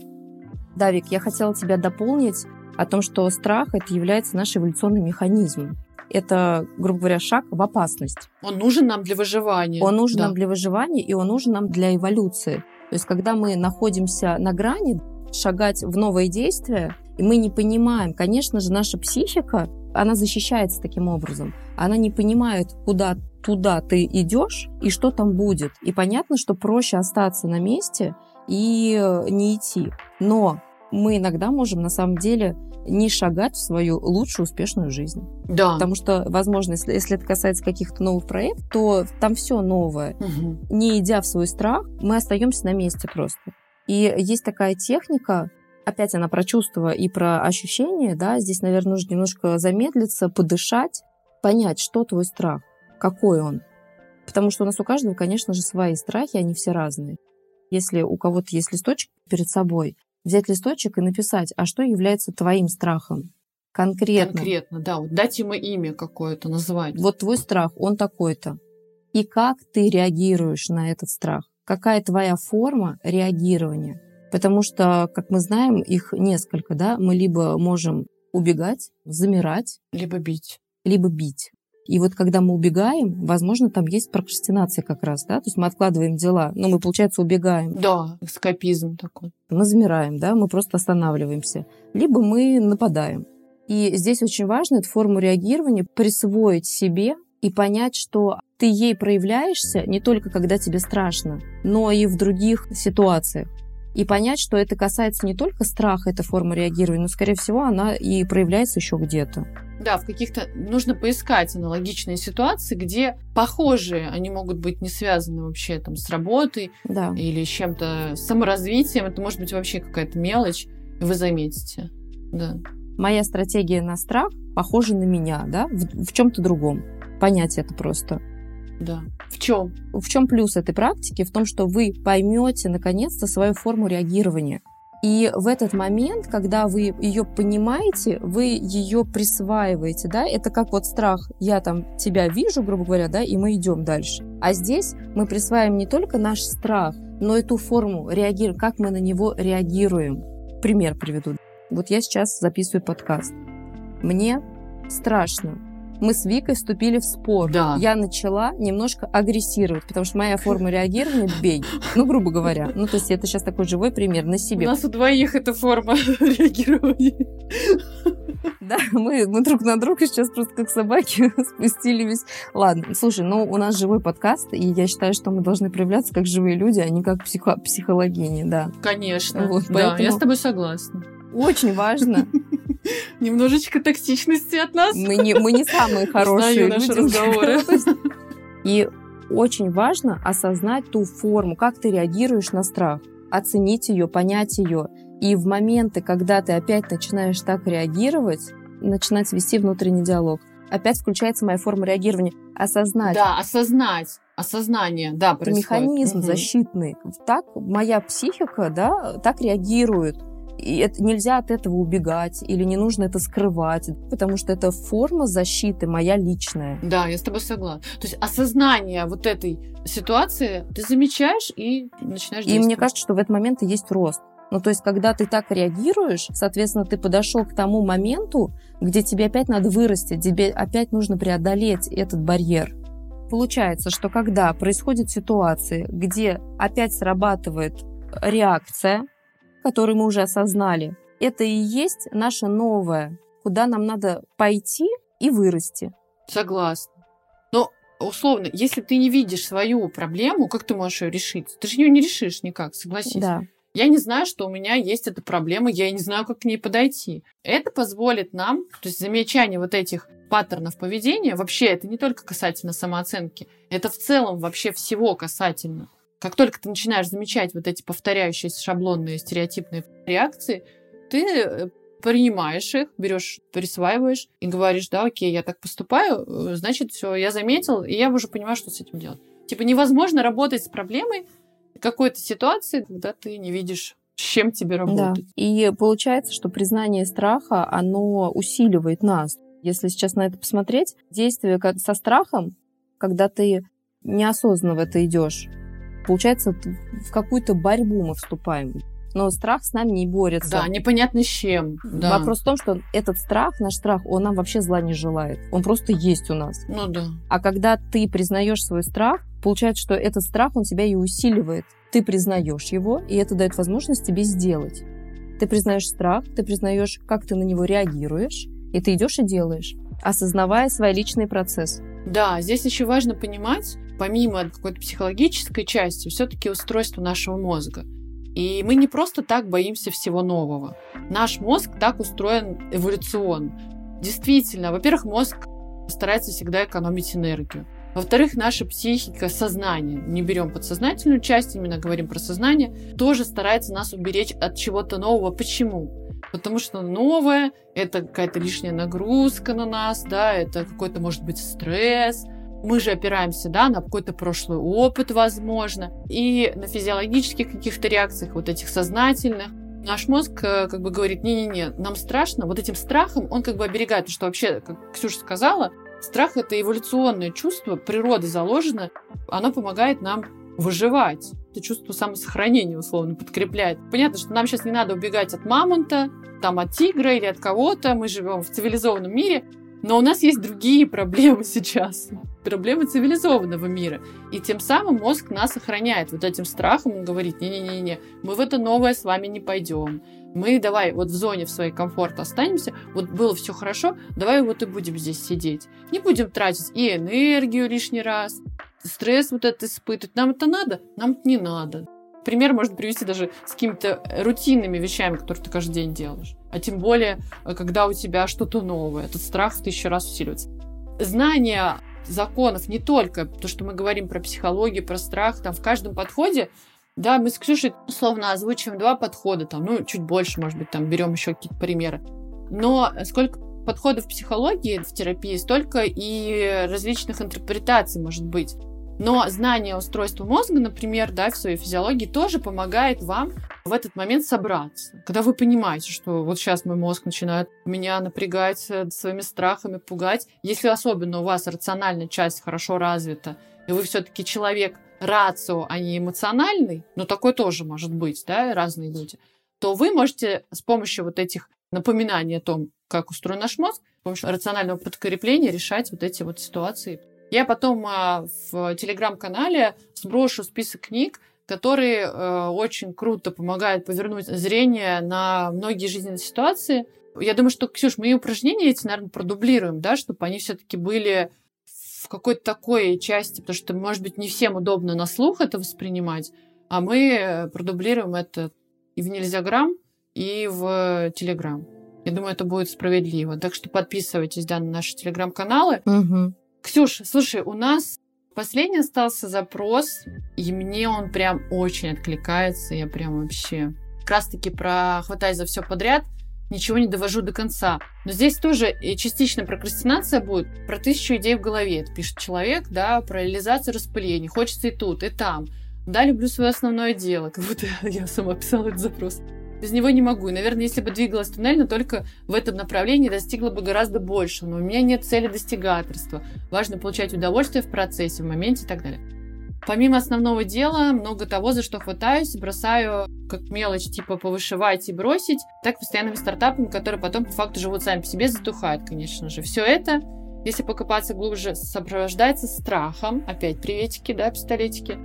Давик, я хотела тебя дополнить о том, что страх это является наш эволюционный механизм. Это, грубо говоря, шаг в опасность. Он нужен нам для выживания. Он нужен да. нам для выживания, и он нужен нам для эволюции. То есть, когда мы находимся на грани, шагать в новые действия, и мы не понимаем, конечно же, наша психика, она защищается таким образом. Она не понимает, куда туда ты идешь и что там будет. И понятно, что проще остаться на месте и э, не идти. Но мы иногда можем на самом деле не шагать в свою лучшую успешную жизнь. Да. Потому что, возможно, если, если это касается каких-то новых проектов, то там все новое. Угу. Не идя в свой страх, мы остаемся на месте просто. И есть такая техника, опять она про чувства и про ощущения, да, здесь, наверное, нужно немножко замедлиться, подышать, понять, что твой страх, какой он. Потому что у нас у каждого, конечно же, свои страхи, они все разные. Если у кого-то есть листочек перед собой, взять листочек и написать, а что является твоим страхом? Конкретно. Конкретно, да. Вот дать ему имя какое-то, назвать. Вот твой страх, он такой-то. И как ты реагируешь на этот страх? Какая твоя форма реагирования? Потому что, как мы знаем, их несколько, да, мы либо можем убегать, замирать. Либо бить. Либо бить. И вот когда мы убегаем, возможно, там есть прокрастинация как раз, да, то есть мы откладываем дела, но мы, получается, убегаем. Да, эскапизм такой. Мы замираем, да, мы просто останавливаемся. Либо мы нападаем. И здесь очень важно эту форму реагирования присвоить себе и понять, что ты ей проявляешься не только когда тебе страшно, но и в других ситуациях. И понять, что это касается не только страха, эта форма реагирования, но, скорее всего, она и проявляется еще где-то. Да, в каких-то нужно поискать аналогичные ситуации, где похожие, они могут быть не связаны вообще там с работой да. или с чем-то саморазвитием. Это может быть вообще какая-то мелочь, и вы заметите. Да. Моя стратегия на страх похожа на меня, да, в, в чем-то другом. Понять это просто. Да. В чем? В чем плюс этой практики? В том, что вы поймете наконец-то свою форму реагирования. И в этот момент, когда вы ее понимаете, вы ее присваиваете, да, это как вот страх, я там тебя вижу, грубо говоря, да, и мы идем дальше. А здесь мы присваиваем не только наш страх, но и ту форму реагирования, как мы на него реагируем. Пример приведу. Вот я сейчас записываю подкаст. Мне страшно, мы с Викой вступили в спор. Да. Я начала немножко агрессировать, потому что моя форма реагирования – бей. Ну, грубо говоря. Ну, то есть это сейчас такой живой пример на себе. У нас у двоих эта форма реагирования. Да, мы, мы друг на друга сейчас просто как собаки спустили весь... Ладно, слушай, ну у нас живой подкаст, и я считаю, что мы должны проявляться как живые люди, а не как психо- психологини, да. Конечно, вот, да, я с тобой согласна. Очень важно Немножечко токсичности от нас. Мы не, мы не самые хорошие наши разговоры. И очень важно осознать ту форму, как ты реагируешь на страх, оценить ее, понять ее. И в моменты, когда ты опять начинаешь так реагировать, начинать вести внутренний диалог. Опять включается моя форма реагирования. Осознать. Да, осознать. Осознание, да, происходит. Механизм угу. защитный. Так моя психика, да, так реагирует. И это, нельзя от этого убегать или не нужно это скрывать, потому что это форма защиты моя личная. Да, я с тобой согласна. То есть осознание вот этой ситуации ты замечаешь и начинаешь И мне кажется, что в этот момент и есть рост. Ну, то есть, когда ты так реагируешь, соответственно, ты подошел к тому моменту, где тебе опять надо вырасти, тебе опять нужно преодолеть этот барьер. Получается, что когда происходят ситуации, где опять срабатывает реакция, который мы уже осознали, это и есть наше новое, куда нам надо пойти и вырасти. Согласна. Но, условно, если ты не видишь свою проблему, как ты можешь ее решить? Ты же ее не решишь никак, согласись. Да. Я не знаю, что у меня есть эта проблема, я не знаю, как к ней подойти. Это позволит нам, то есть замечание вот этих паттернов поведения, вообще это не только касательно самооценки, это в целом вообще всего касательно. Как только ты начинаешь замечать вот эти повторяющиеся шаблонные стереотипные реакции, ты э, принимаешь их, берешь, присваиваешь и говоришь, да, окей, я так поступаю, э, значит, все, я заметил, и я уже понимаю, что с этим делать. Типа невозможно работать с проблемой какой-то ситуации, когда ты не видишь с чем тебе работать. Да. И получается, что признание страха, оно усиливает нас. Если сейчас на это посмотреть, действие со страхом, когда ты неосознанно в это идешь, Получается, в какую-то борьбу мы вступаем. но страх с нами не борется. Да, непонятно с чем. Да. Вопрос в том, что этот страх, наш страх, он нам вообще зла не желает. Он просто есть у нас. Ну да. А когда ты признаешь свой страх, получается, что этот страх, он тебя и усиливает. Ты признаешь его, и это дает возможность тебе сделать. Ты признаешь страх, ты признаешь, как ты на него реагируешь, и ты идешь и делаешь, осознавая свой личный процесс. Да, здесь еще важно понимать, помимо какой-то психологической части, все-таки устройство нашего мозга. И мы не просто так боимся всего нового. Наш мозг так устроен эволюционно. Действительно, во-первых, мозг старается всегда экономить энергию. Во-вторых, наша психика, сознание, не берем подсознательную часть, именно говорим про сознание, тоже старается нас уберечь от чего-то нового. Почему? Потому что новое — это какая-то лишняя нагрузка на нас, да, это какой-то, может быть, стресс. Мы же опираемся, да, на какой-то прошлый опыт, возможно, и на физиологических каких-то реакциях, вот этих сознательных. Наш мозг э, как бы говорит, не-не-не, нам страшно. Вот этим страхом он как бы оберегает, потому что вообще, как Ксюша сказала, страх — это эволюционное чувство, природа заложена, оно помогает нам выживать. Это чувство самосохранения, условно, подкрепляет. Понятно, что нам сейчас не надо убегать от мамонта, там, от тигра или от кого-то. Мы живем в цивилизованном мире. Но у нас есть другие проблемы сейчас. Проблемы цивилизованного мира. И тем самым мозг нас охраняет вот этим страхом. Он говорит, не-не-не, мы в это новое с вами не пойдем. Мы давай вот в зоне в своей комфорта останемся. Вот было все хорошо, давай вот и будем здесь сидеть. Не будем тратить и энергию лишний раз, стресс вот этот испытывать. Нам это надо? Нам это не надо. Пример можно привести даже с какими-то рутинными вещами, которые ты каждый день делаешь. А тем более, э, когда у тебя что-то новое. Этот страх в тысячу раз усиливается. Знание законов не только то, что мы говорим про психологию, про страх, там в каждом подходе да, мы с Ксюшей условно озвучиваем два подхода, там, ну, чуть больше, может быть, там берем еще какие-то примеры. Но сколько подходов в психологии, в терапии, столько и различных интерпретаций может быть. Но знание устройства мозга, например, да, в своей физиологии тоже помогает вам в этот момент собраться. Когда вы понимаете, что вот сейчас мой мозг начинает меня напрягать э, своими страхами, пугать. Если особенно у вас рациональная часть хорошо развита, и вы все-таки человек рацио, а не эмоциональный, но такой тоже может быть, да, разные люди, то вы можете с помощью вот этих напоминаний о том, как устроен наш мозг, с помощью рационального подкрепления решать вот эти вот ситуации. Я потом а, в телеграм-канале сброшу список книг, которые э, очень круто помогают повернуть зрение на многие жизненные ситуации. Я думаю, что, Ксюш, мы и упражнения эти, наверное, продублируем, да, чтобы они все-таки были в какой-то такой части, потому что, может быть, не всем удобно на слух это воспринимать, а мы продублируем это и в Нельзяграм, и в Телеграм. Я думаю, это будет справедливо. Так что подписывайтесь да, на наши телеграм-каналы. Угу. Ксюша, слушай, у нас последний остался запрос, и мне он прям очень откликается. Я прям вообще как раз-таки про «Хватай за все подряд» ничего не довожу до конца. Но здесь тоже частично прокрастинация будет про тысячу идей в голове. Это пишет человек, да, про реализацию распылений. Хочется и тут, и там. Да, люблю свое основное дело. Как будто я сама писала этот запрос без него не могу. И, наверное, если бы двигалась туннельно, только в этом направлении достигла бы гораздо больше. Но у меня нет цели достигаторства. Важно получать удовольствие в процессе, в моменте и так далее. Помимо основного дела, много того, за что хватаюсь, бросаю как мелочь, типа повышивать и бросить, так постоянными стартапами, которые потом по факту живут сами по себе, затухают, конечно же. Все это, если покопаться глубже, сопровождается страхом, опять приветики, да, пистолетики,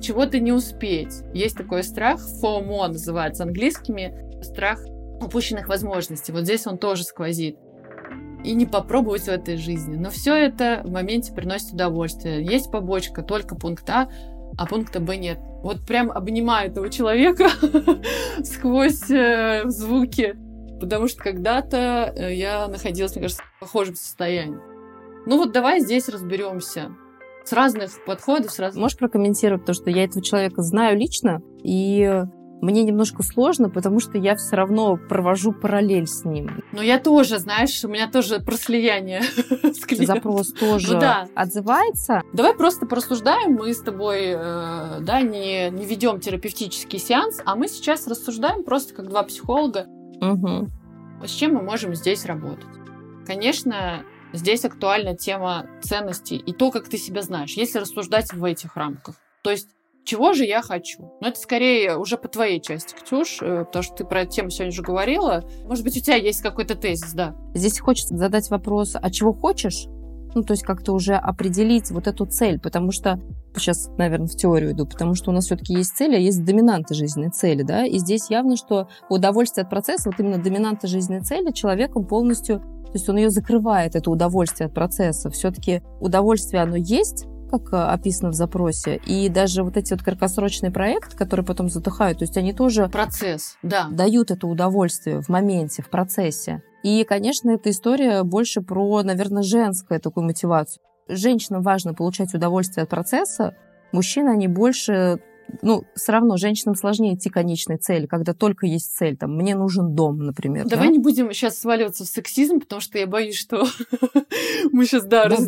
чего-то не успеть. Есть такой страх, FOMO называется английскими, страх упущенных возможностей. Вот здесь он тоже сквозит. И не попробовать в этой жизни. Но все это в моменте приносит удовольствие. Есть побочка, только пункт А, а пункта Б нет. Вот прям обнимаю этого человека сквозь э, звуки. Потому что когда-то э, я находилась, мне кажется, в похожем состоянии. Ну вот давай здесь разберемся с разных подходов, с разных... Можешь прокомментировать то, что я этого человека знаю лично, и мне немножко сложно, потому что я все равно провожу параллель с ним. Но я тоже, знаешь, у меня тоже прослияние с Запрос тоже ну, да. отзывается. Давай просто порассуждаем. Мы с тобой э, да, не, не ведем терапевтический сеанс, а мы сейчас рассуждаем просто как два психолога. Угу. С чем мы можем здесь работать? Конечно, Здесь актуальна тема ценностей и то, как ты себя знаешь, если рассуждать в этих рамках. То есть чего же я хочу? Но это скорее уже по твоей части, Ксюш, э, потому что ты про эту тему сегодня уже говорила. Может быть, у тебя есть какой-то тезис, да? Здесь хочется задать вопрос, а чего хочешь? Ну, то есть как-то уже определить вот эту цель, потому что сейчас, наверное, в теорию иду, потому что у нас все-таки есть цели, а есть доминанты жизненной цели, да, и здесь явно, что удовольствие от процесса, вот именно доминанты жизненной цели человеком полностью, то есть он ее закрывает, это удовольствие от процесса. Все-таки удовольствие, оно есть, как э, описано в запросе. И даже вот эти вот краткосрочные проекты, которые потом затухают, то есть они тоже... Процесс, да. Дают это удовольствие в моменте, в процессе. И, конечно, эта история больше про, наверное, женскую такую мотивацию. Женщинам важно получать удовольствие от процесса, мужчины, они больше ну, все равно женщинам сложнее идти к конечной цели, когда только есть цель, там, мне нужен дом, например. Давай да? не будем сейчас сваливаться в сексизм, потому что я боюсь, что мы сейчас, да, раз,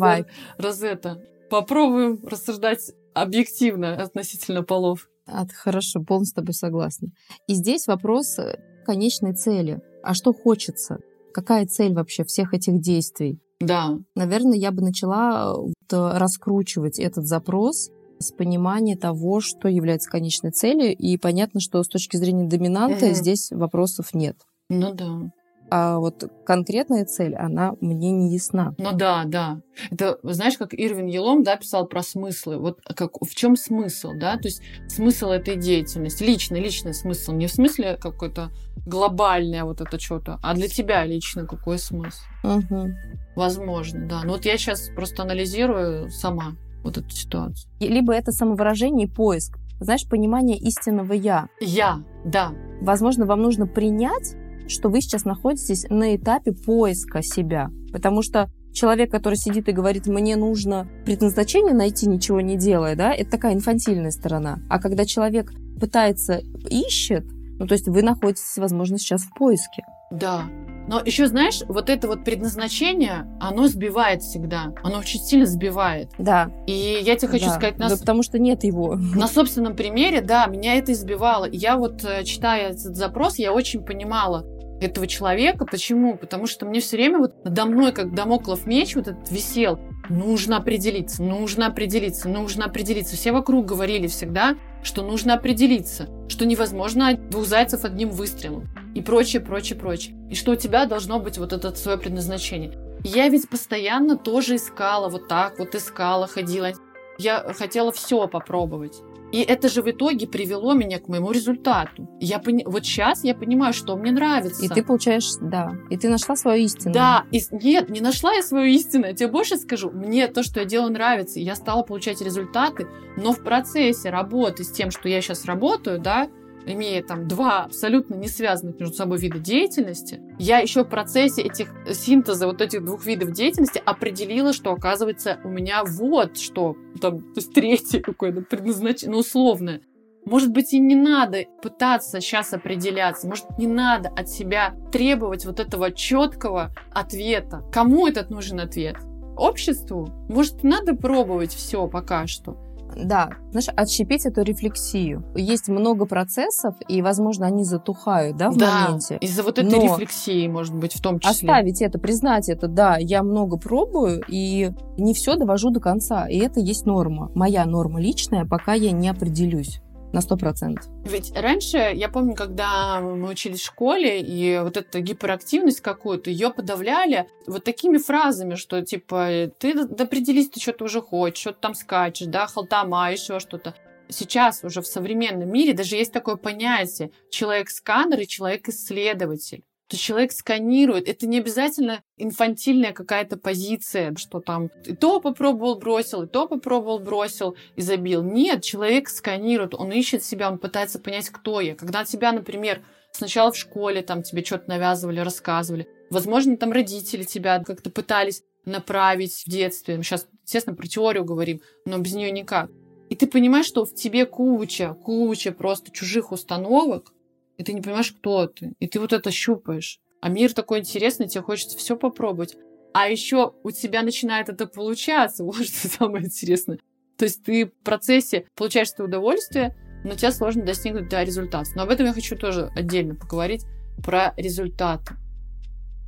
раз это попробуем рассуждать объективно относительно полов. От, хорошо, полностью с тобой согласна. И здесь вопрос э, конечной цели. А что хочется? Какая цель вообще всех этих действий? Да. Наверное, я бы начала вот раскручивать этот запрос с понимания того, что является конечной целью. И понятно, что с точки зрения доминанта угу. здесь вопросов нет. Ну да а вот конкретная цель, она мне не ясна. Ну да, да. Это, знаешь, как Ирвин Елом, да, писал про смыслы. Вот как, в чем смысл, да? То есть смысл этой деятельности, личный, личный смысл. Не в смысле какой-то глобальное вот это что-то, а для тебя лично какой смысл. Угу. Возможно, да. Ну вот я сейчас просто анализирую сама вот эту ситуацию. Либо это самовыражение и поиск. Знаешь, понимание истинного «я». «Я», да. Возможно, вам нужно принять что вы сейчас находитесь на этапе поиска себя. Потому что человек, который сидит и говорит, мне нужно предназначение найти, ничего не делая, да, это такая инфантильная сторона. А когда человек пытается, ищет, ну, то есть вы находитесь, возможно, сейчас в поиске. Да. Но еще, знаешь, вот это вот предназначение, оно сбивает всегда. Оно очень сильно сбивает. Да. И я тебе хочу да. сказать... На... Да, потому что нет его. На собственном примере, да, меня это избивало. Я вот, э, читая этот запрос, я очень понимала, этого человека. Почему? Потому что мне все время вот надо мной, как домоклов меч, вот этот висел. Нужно определиться, нужно определиться, нужно определиться. Все вокруг говорили всегда, что нужно определиться, что невозможно двух зайцев одним выстрелом и прочее, прочее, прочее. И что у тебя должно быть вот это свое предназначение. Я ведь постоянно тоже искала, вот так вот искала, ходила. Я хотела все попробовать. И это же в итоге привело меня к моему результату. Я пони... Вот сейчас я понимаю, что мне нравится. И ты получаешь, да, и ты нашла свою истину. Да, и... нет, не нашла я свою истину. Я тебе больше скажу, мне то, что я делаю, нравится. Я стала получать результаты, но в процессе работы с тем, что я сейчас работаю, да, имея там два абсолютно не связанных между собой вида деятельности, я еще в процессе этих синтеза вот этих двух видов деятельности определила, что оказывается у меня вот что, там, то есть третье какое-то предназначение, ну, условное. Может быть, и не надо пытаться сейчас определяться, может, не надо от себя требовать вот этого четкого ответа. Кому этот нужен ответ? Обществу? Может, надо пробовать все пока что? Да, знаешь, отщепить эту рефлексию. Есть много процессов, и, возможно, они затухают, да, в да, моменте. из-за вот этой Но рефлексии, может быть, в том числе. Оставить это, признать это, да, я много пробую, и не все довожу до конца, и это есть норма. Моя норма личная, пока я не определюсь на сто процентов. Ведь раньше, я помню, когда мы учились в школе, и вот эта гиперактивность какую-то, ее подавляли вот такими фразами, что типа, ты определись, ты что-то уже хочешь, что-то там скачешь, да, халтама, еще что-то. Сейчас уже в современном мире даже есть такое понятие человек-сканер и человек-исследователь. То человек сканирует. Это не обязательно инфантильная какая-то позиция, что там и то попробовал, бросил, и то попробовал, бросил и забил. Нет, человек сканирует, он ищет себя, он пытается понять, кто я. Когда тебя, например, сначала в школе там тебе что-то навязывали, рассказывали, возможно, там родители тебя как-то пытались направить в детстве. Мы сейчас, естественно, про теорию говорим, но без нее никак. И ты понимаешь, что в тебе куча, куча просто чужих установок, и ты не понимаешь, кто ты. И ты вот это щупаешь. А мир такой интересный, тебе хочется все попробовать. А еще у тебя начинает это получаться. Вот что самое интересное. То есть ты в процессе получаешь это удовольствие, но тебе сложно достигнуть да, результата. Но об этом я хочу тоже отдельно поговорить, про результаты.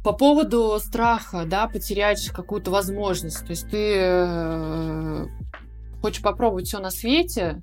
По поводу страха, да, потерять какую-то возможность. То есть ты э, хочешь попробовать все на свете,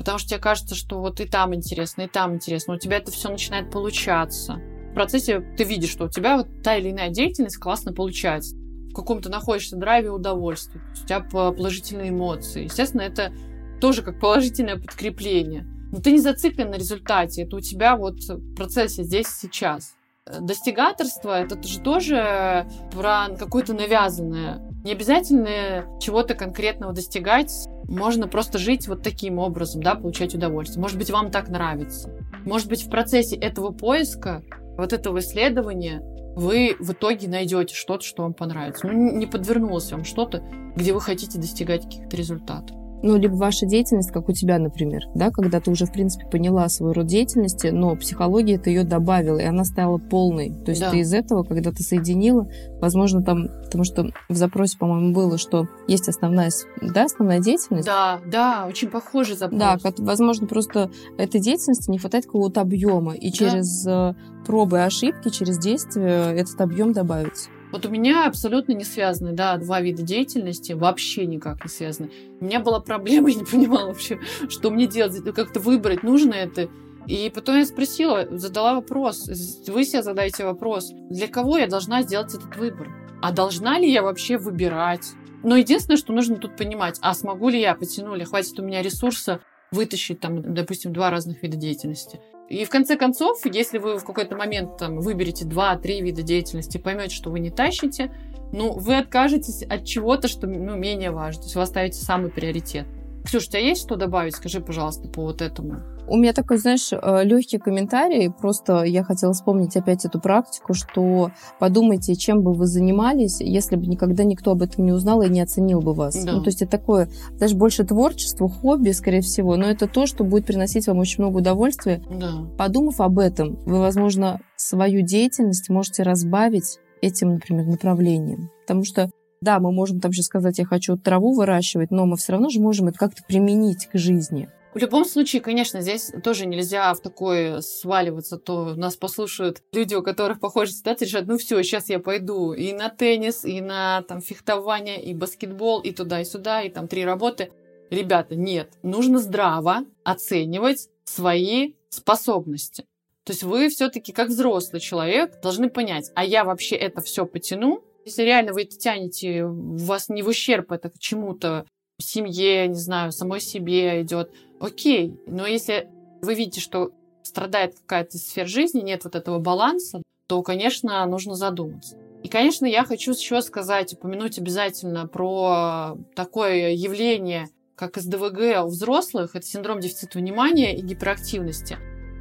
потому что тебе кажется, что вот и там интересно, и там интересно, у тебя это все начинает получаться. В процессе ты видишь, что у тебя вот та или иная деятельность классно получается. В каком-то находишься драйве удовольствия, у тебя положительные эмоции. Естественно, это тоже как положительное подкрепление. Но ты не зациклен на результате, это у тебя вот в процессе здесь сейчас. Достигаторство — это же тоже про какое-то навязанное. Не обязательно чего-то конкретного достигать. Можно просто жить вот таким образом, да, получать удовольствие. Может быть, вам так нравится. Может быть, в процессе этого поиска, вот этого исследования, вы в итоге найдете что-то, что вам понравится. Ну, не подвернулось вам что-то, где вы хотите достигать каких-то результатов ну, либо ваша деятельность, как у тебя, например, да, когда ты уже, в принципе, поняла свой род деятельности, но психология ты ее добавила, и она стала полной. То есть да. ты из этого, когда ты соединила, возможно, там, потому что в запросе, по-моему, было, что есть основная, да, основная деятельность. Да, да, очень похожий запрос. Да, как, возможно, просто этой деятельности не хватает какого-то объема, и да. через э, пробы и ошибки, через действия этот объем добавить. Вот у меня абсолютно не связаны, да, два вида деятельности, вообще никак не связаны. У меня была проблема, я не понимала вообще, что мне делать, как-то выбрать, нужно это. И потом я спросила, задала вопрос, вы себе задаете вопрос, для кого я должна сделать этот выбор? А должна ли я вообще выбирать? Но единственное, что нужно тут понимать, а смогу ли я, потянули, хватит у меня ресурса вытащить там, допустим, два разных вида деятельности. И в конце концов, если вы в какой-то момент там, выберете два-три вида деятельности, поймете, что вы не тащите, ну, вы откажетесь от чего-то, что ну, менее важно. То есть вы оставите самый приоритет. Ксюша, у тебя есть что добавить? Скажи, пожалуйста, по вот этому. У меня такой, знаешь, э, легкий комментарий. Просто я хотела вспомнить опять эту практику, что подумайте, чем бы вы занимались, если бы никогда никто об этом не узнал и не оценил бы вас. Да. Ну, то есть это такое, даже больше творчество, хобби, скорее всего, но это то, что будет приносить вам очень много удовольствия. Да. Подумав об этом, вы, возможно, свою деятельность можете разбавить этим, например, направлением. Потому что да, мы можем там же сказать, я хочу траву выращивать, но мы все равно же можем это как-то применить к жизни. В любом случае, конечно, здесь тоже нельзя в такое сваливаться, то нас послушают люди, у которых похожая ситуация, решат, ну все, сейчас я пойду и на теннис, и на там фехтование, и баскетбол, и туда, и сюда, и там три работы. Ребята, нет, нужно здраво оценивать свои способности. То есть вы все-таки как взрослый человек должны понять, а я вообще это все потяну, если реально вы это тянете, у вас не в ущерб это к чему-то, семье, не знаю, самой себе идет, окей. Но если вы видите, что страдает какая-то сфера жизни, нет вот этого баланса, то, конечно, нужно задуматься. И, конечно, я хочу еще сказать, упомянуть обязательно про такое явление, как СДВГ у взрослых, это синдром дефицита внимания и гиперактивности.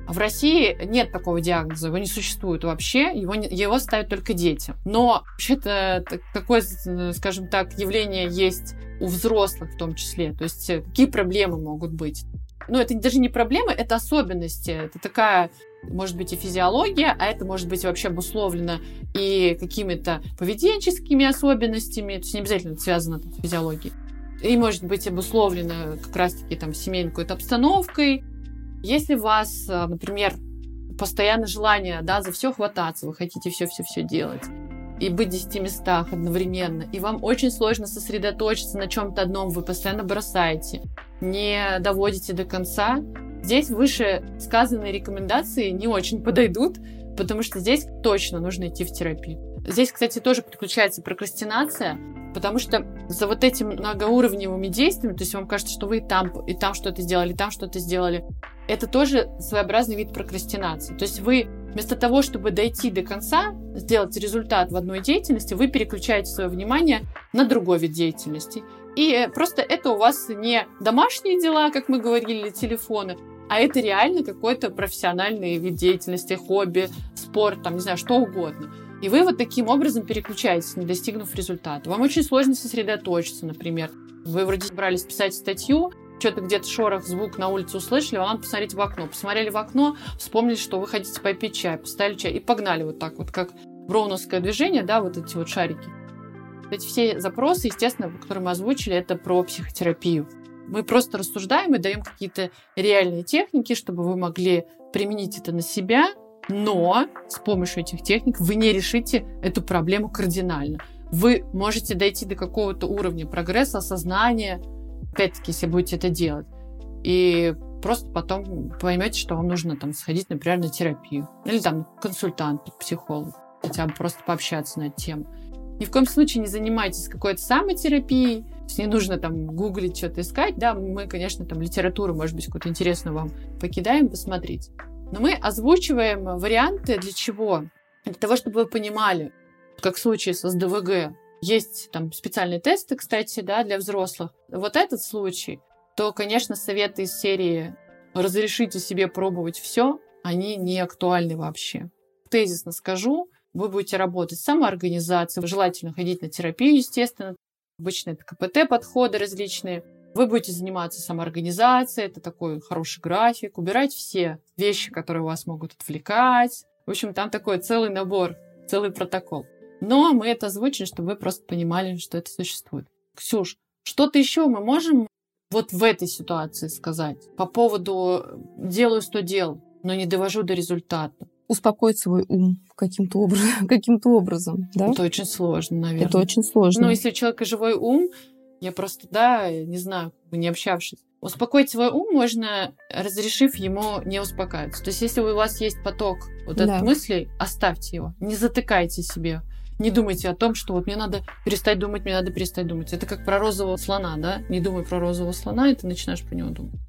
В России нет такого диагноза, его не существует вообще, его, не, его ставят только дети. Но вообще-то такое, скажем так, явление есть у взрослых в том числе. То есть э, какие проблемы могут быть? Ну, это даже не проблемы, это особенности. Это такая может быть и физиология, а это может быть вообще обусловлено и какими-то поведенческими особенностями, то есть не обязательно это связано с физиологией. И может быть обусловлено как раз-таки там семейной какой-то обстановкой, если у вас, э, например, постоянное желание да, за все хвататься, вы хотите все-все-все делать, и быть в 10 местах одновременно, и вам очень сложно сосредоточиться на чем-то одном, вы постоянно бросаете, не доводите до конца, здесь выше сказанные рекомендации не очень подойдут, потому что здесь точно нужно идти в терапию. Здесь, кстати, тоже подключается прокрастинация, потому что за вот этими многоуровневыми действиями, то есть вам кажется, что вы и там, и там что-то сделали, и там что-то сделали, это тоже своеобразный вид прокрастинации. То есть вы вместо того, чтобы дойти до конца, сделать результат в одной деятельности, вы переключаете свое внимание на другой вид деятельности. И просто это у вас не домашние дела, как мы говорили, или телефоны, а это реально какой-то профессиональный вид деятельности, хобби, спорт, там, не знаю, что угодно. И вы вот таким образом переключаетесь, не достигнув результата. Вам очень сложно сосредоточиться, например. Вы вроде собрались писать статью, что-то где-то шорох, звук на улице услышали, вам надо посмотреть в окно. Посмотрели в окно, вспомнили, что вы хотите попить чай, поставили чай и погнали вот так вот, как броуновское движение, да, вот эти вот шарики. Эти все запросы, естественно, которые мы озвучили, это про психотерапию. Мы просто рассуждаем и даем какие-то реальные техники, чтобы вы могли применить это на себя, но с помощью этих техник вы не решите эту проблему кардинально. Вы можете дойти до какого-то уровня прогресса, осознания, опять-таки, если будете это делать. И просто потом поймете, что вам нужно там сходить, например, на терапию. Или там консультант, психолог. Хотя бы просто пообщаться на эту тему. Ни в коем случае не занимайтесь какой-то самотерапией, не нужно там гуглить, что-то искать. Да, мы, конечно, там литературу, может быть, какую-то интересную вам покидаем, посмотреть. Но мы озвучиваем варианты для чего? Для того, чтобы вы понимали, как в случае с СДВГ, есть там специальные тесты, кстати, да, для взрослых. Вот этот случай, то, конечно, советы из серии «разрешите себе пробовать все», они не актуальны вообще. Тезисно скажу, вы будете работать с самоорганизацией, желательно ходить на терапию, естественно. Обычно это КПТ-подходы различные. Вы будете заниматься самоорганизацией, это такой хороший график, убирать все вещи, которые вас могут отвлекать. В общем, там такой целый набор, целый протокол. Но мы это озвучили, чтобы вы просто понимали, что это существует. Ксюш, что-то еще мы можем вот в этой ситуации сказать по поводу делаю 100 дел, но не довожу до результата? Успокоить свой ум каким-то образом, каким-то образом, да? Это очень сложно, наверное. Это очень сложно. Ну, если у человека живой ум, я просто, да, не знаю, не общавшись. Успокоить свой ум можно, разрешив ему не успокаиваться. То есть, если у вас есть поток вот да. этих мыслей, оставьте его. Не затыкайте себе. Не думайте о том, что вот мне надо перестать думать, мне надо перестать думать. Это как про розового слона, да? Не думай про розового слона, и ты начинаешь про него думать.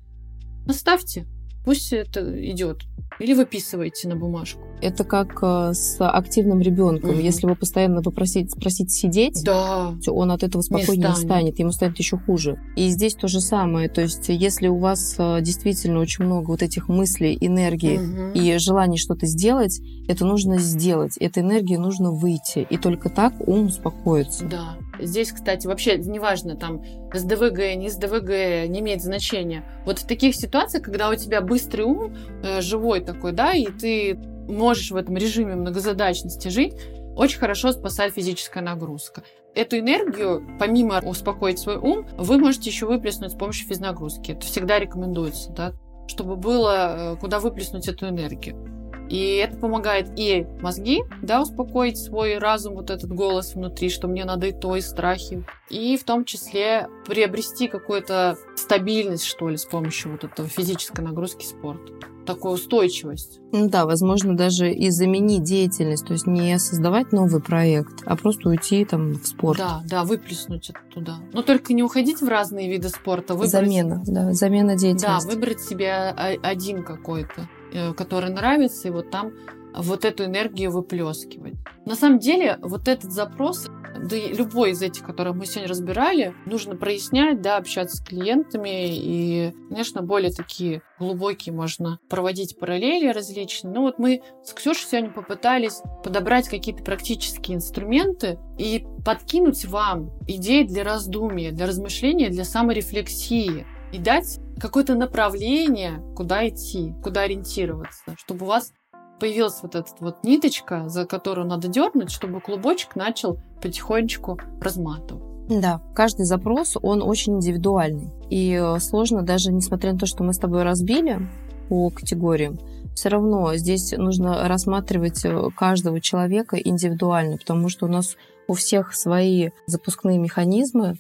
Оставьте. Пусть это идет. Или выписывайте на бумажку. Это как э, с активным ребенком. Угу. Если вы постоянно попросить, спросить сидеть, да. он от этого спокойнее не станет. станет, ему станет еще хуже. И здесь то же самое. То есть, если у вас э, действительно очень много вот этих мыслей, энергии угу. и желаний что-то сделать, это нужно сделать. Этой энергии нужно выйти. И только так ум успокоится. Да. Здесь, кстати, вообще неважно, там, СДВГ, не СДВГ, не имеет значения. Вот в таких ситуациях, когда у тебя быстрый ум, э, живой такой, да, и ты можешь в этом режиме многозадачности жить, очень хорошо спасает физическая нагрузка. Эту энергию, помимо успокоить свой ум, вы можете еще выплеснуть с помощью физнагрузки. Это всегда рекомендуется, да, чтобы было э, куда выплеснуть эту энергию. И это помогает и мозги, да, успокоить свой разум, вот этот голос внутри, что мне надо и то, и страхи. И в том числе приобрести какую-то стабильность, что ли, с помощью вот этого физической нагрузки спорта такую устойчивость. Ну да, возможно, даже и заменить деятельность, то есть не создавать новый проект, а просто уйти там в спорт. Да, да, выплеснуть это туда. Но только не уходить в разные виды спорта. Выбрать... Замена, да, замена деятельности. Да, выбрать себе один какой-то. Э, который нравится, и вот там вот эту энергию выплескивать. На самом деле, вот этот запрос, да и любой из этих, которые мы сегодня разбирали, нужно прояснять, да, общаться с клиентами, и, конечно, более такие глубокие можно проводить параллели различные. Ну вот мы с Ксюшей сегодня попытались подобрать какие-то практические инструменты и подкинуть вам идеи для раздумья, для размышления, для саморефлексии и дать какое-то направление, куда идти, куда ориентироваться, чтобы у вас появилась вот эта вот ниточка, за которую надо дернуть, чтобы клубочек начал потихонечку разматывать. Да, каждый запрос, он очень индивидуальный. И э, сложно даже, несмотря на то, что мы с тобой разбили по категориям, все равно здесь нужно рассматривать э, каждого человека индивидуально, потому что у нас у всех свои запускные механизмы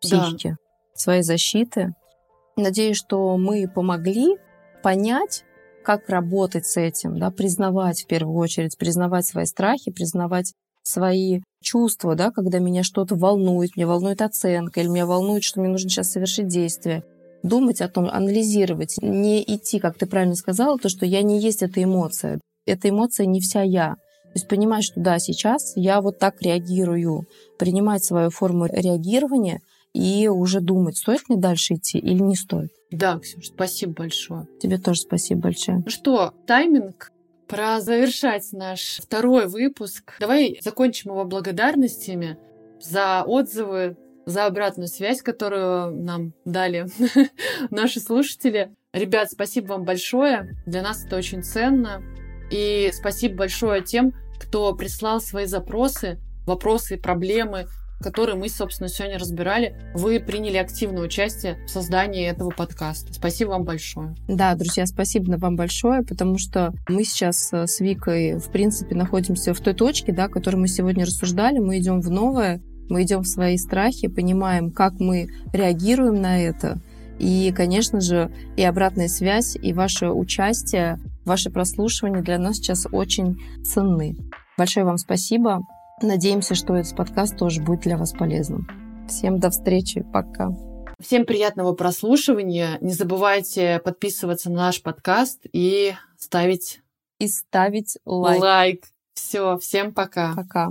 психики, да. свои защиты, Надеюсь, что мы помогли понять, как работать с этим, да, признавать в первую очередь, признавать свои страхи, признавать свои чувства, да, когда меня что-то волнует, меня волнует оценка, или меня волнует, что мне нужно сейчас совершить действие. Думать о том, анализировать, не идти, как ты правильно сказала, то, что я не есть эта эмоция. Эта эмоция не вся я. То есть понимать, что да, сейчас я вот так реагирую, принимать свою форму реагирования – и уже думать, стоит мне дальше идти или не стоит. Да, Ксюша, спасибо большое. Тебе тоже спасибо большое. Ну что, тайминг Пора завершать наш второй выпуск. Давай закончим его благодарностями за отзывы, за обратную связь, которую нам дали наши слушатели. Ребят, спасибо вам большое. Для нас это очень ценно. И спасибо большое тем, кто прислал свои запросы, вопросы проблемы который мы, собственно, сегодня разбирали, вы приняли активное участие в создании этого подкаста. Спасибо вам большое. Да, друзья, спасибо вам большое, потому что мы сейчас э, с Викой, в принципе, находимся в той точке, да, о которой мы сегодня рассуждали. Мы идем в новое, мы идем в свои страхи, понимаем, как мы реагируем на это, И, конечно же, и обратная связь, и ваше участие, ваше прослушивание для нас сейчас очень ценны. Большое вам спасибо. Надеемся, что этот подкаст тоже будет для вас полезным. Всем до встречи. Пока. Всем приятного прослушивания. Не забывайте подписываться на наш подкаст и ставить... И ставить лайк. Лайк. Все, всем пока. Пока.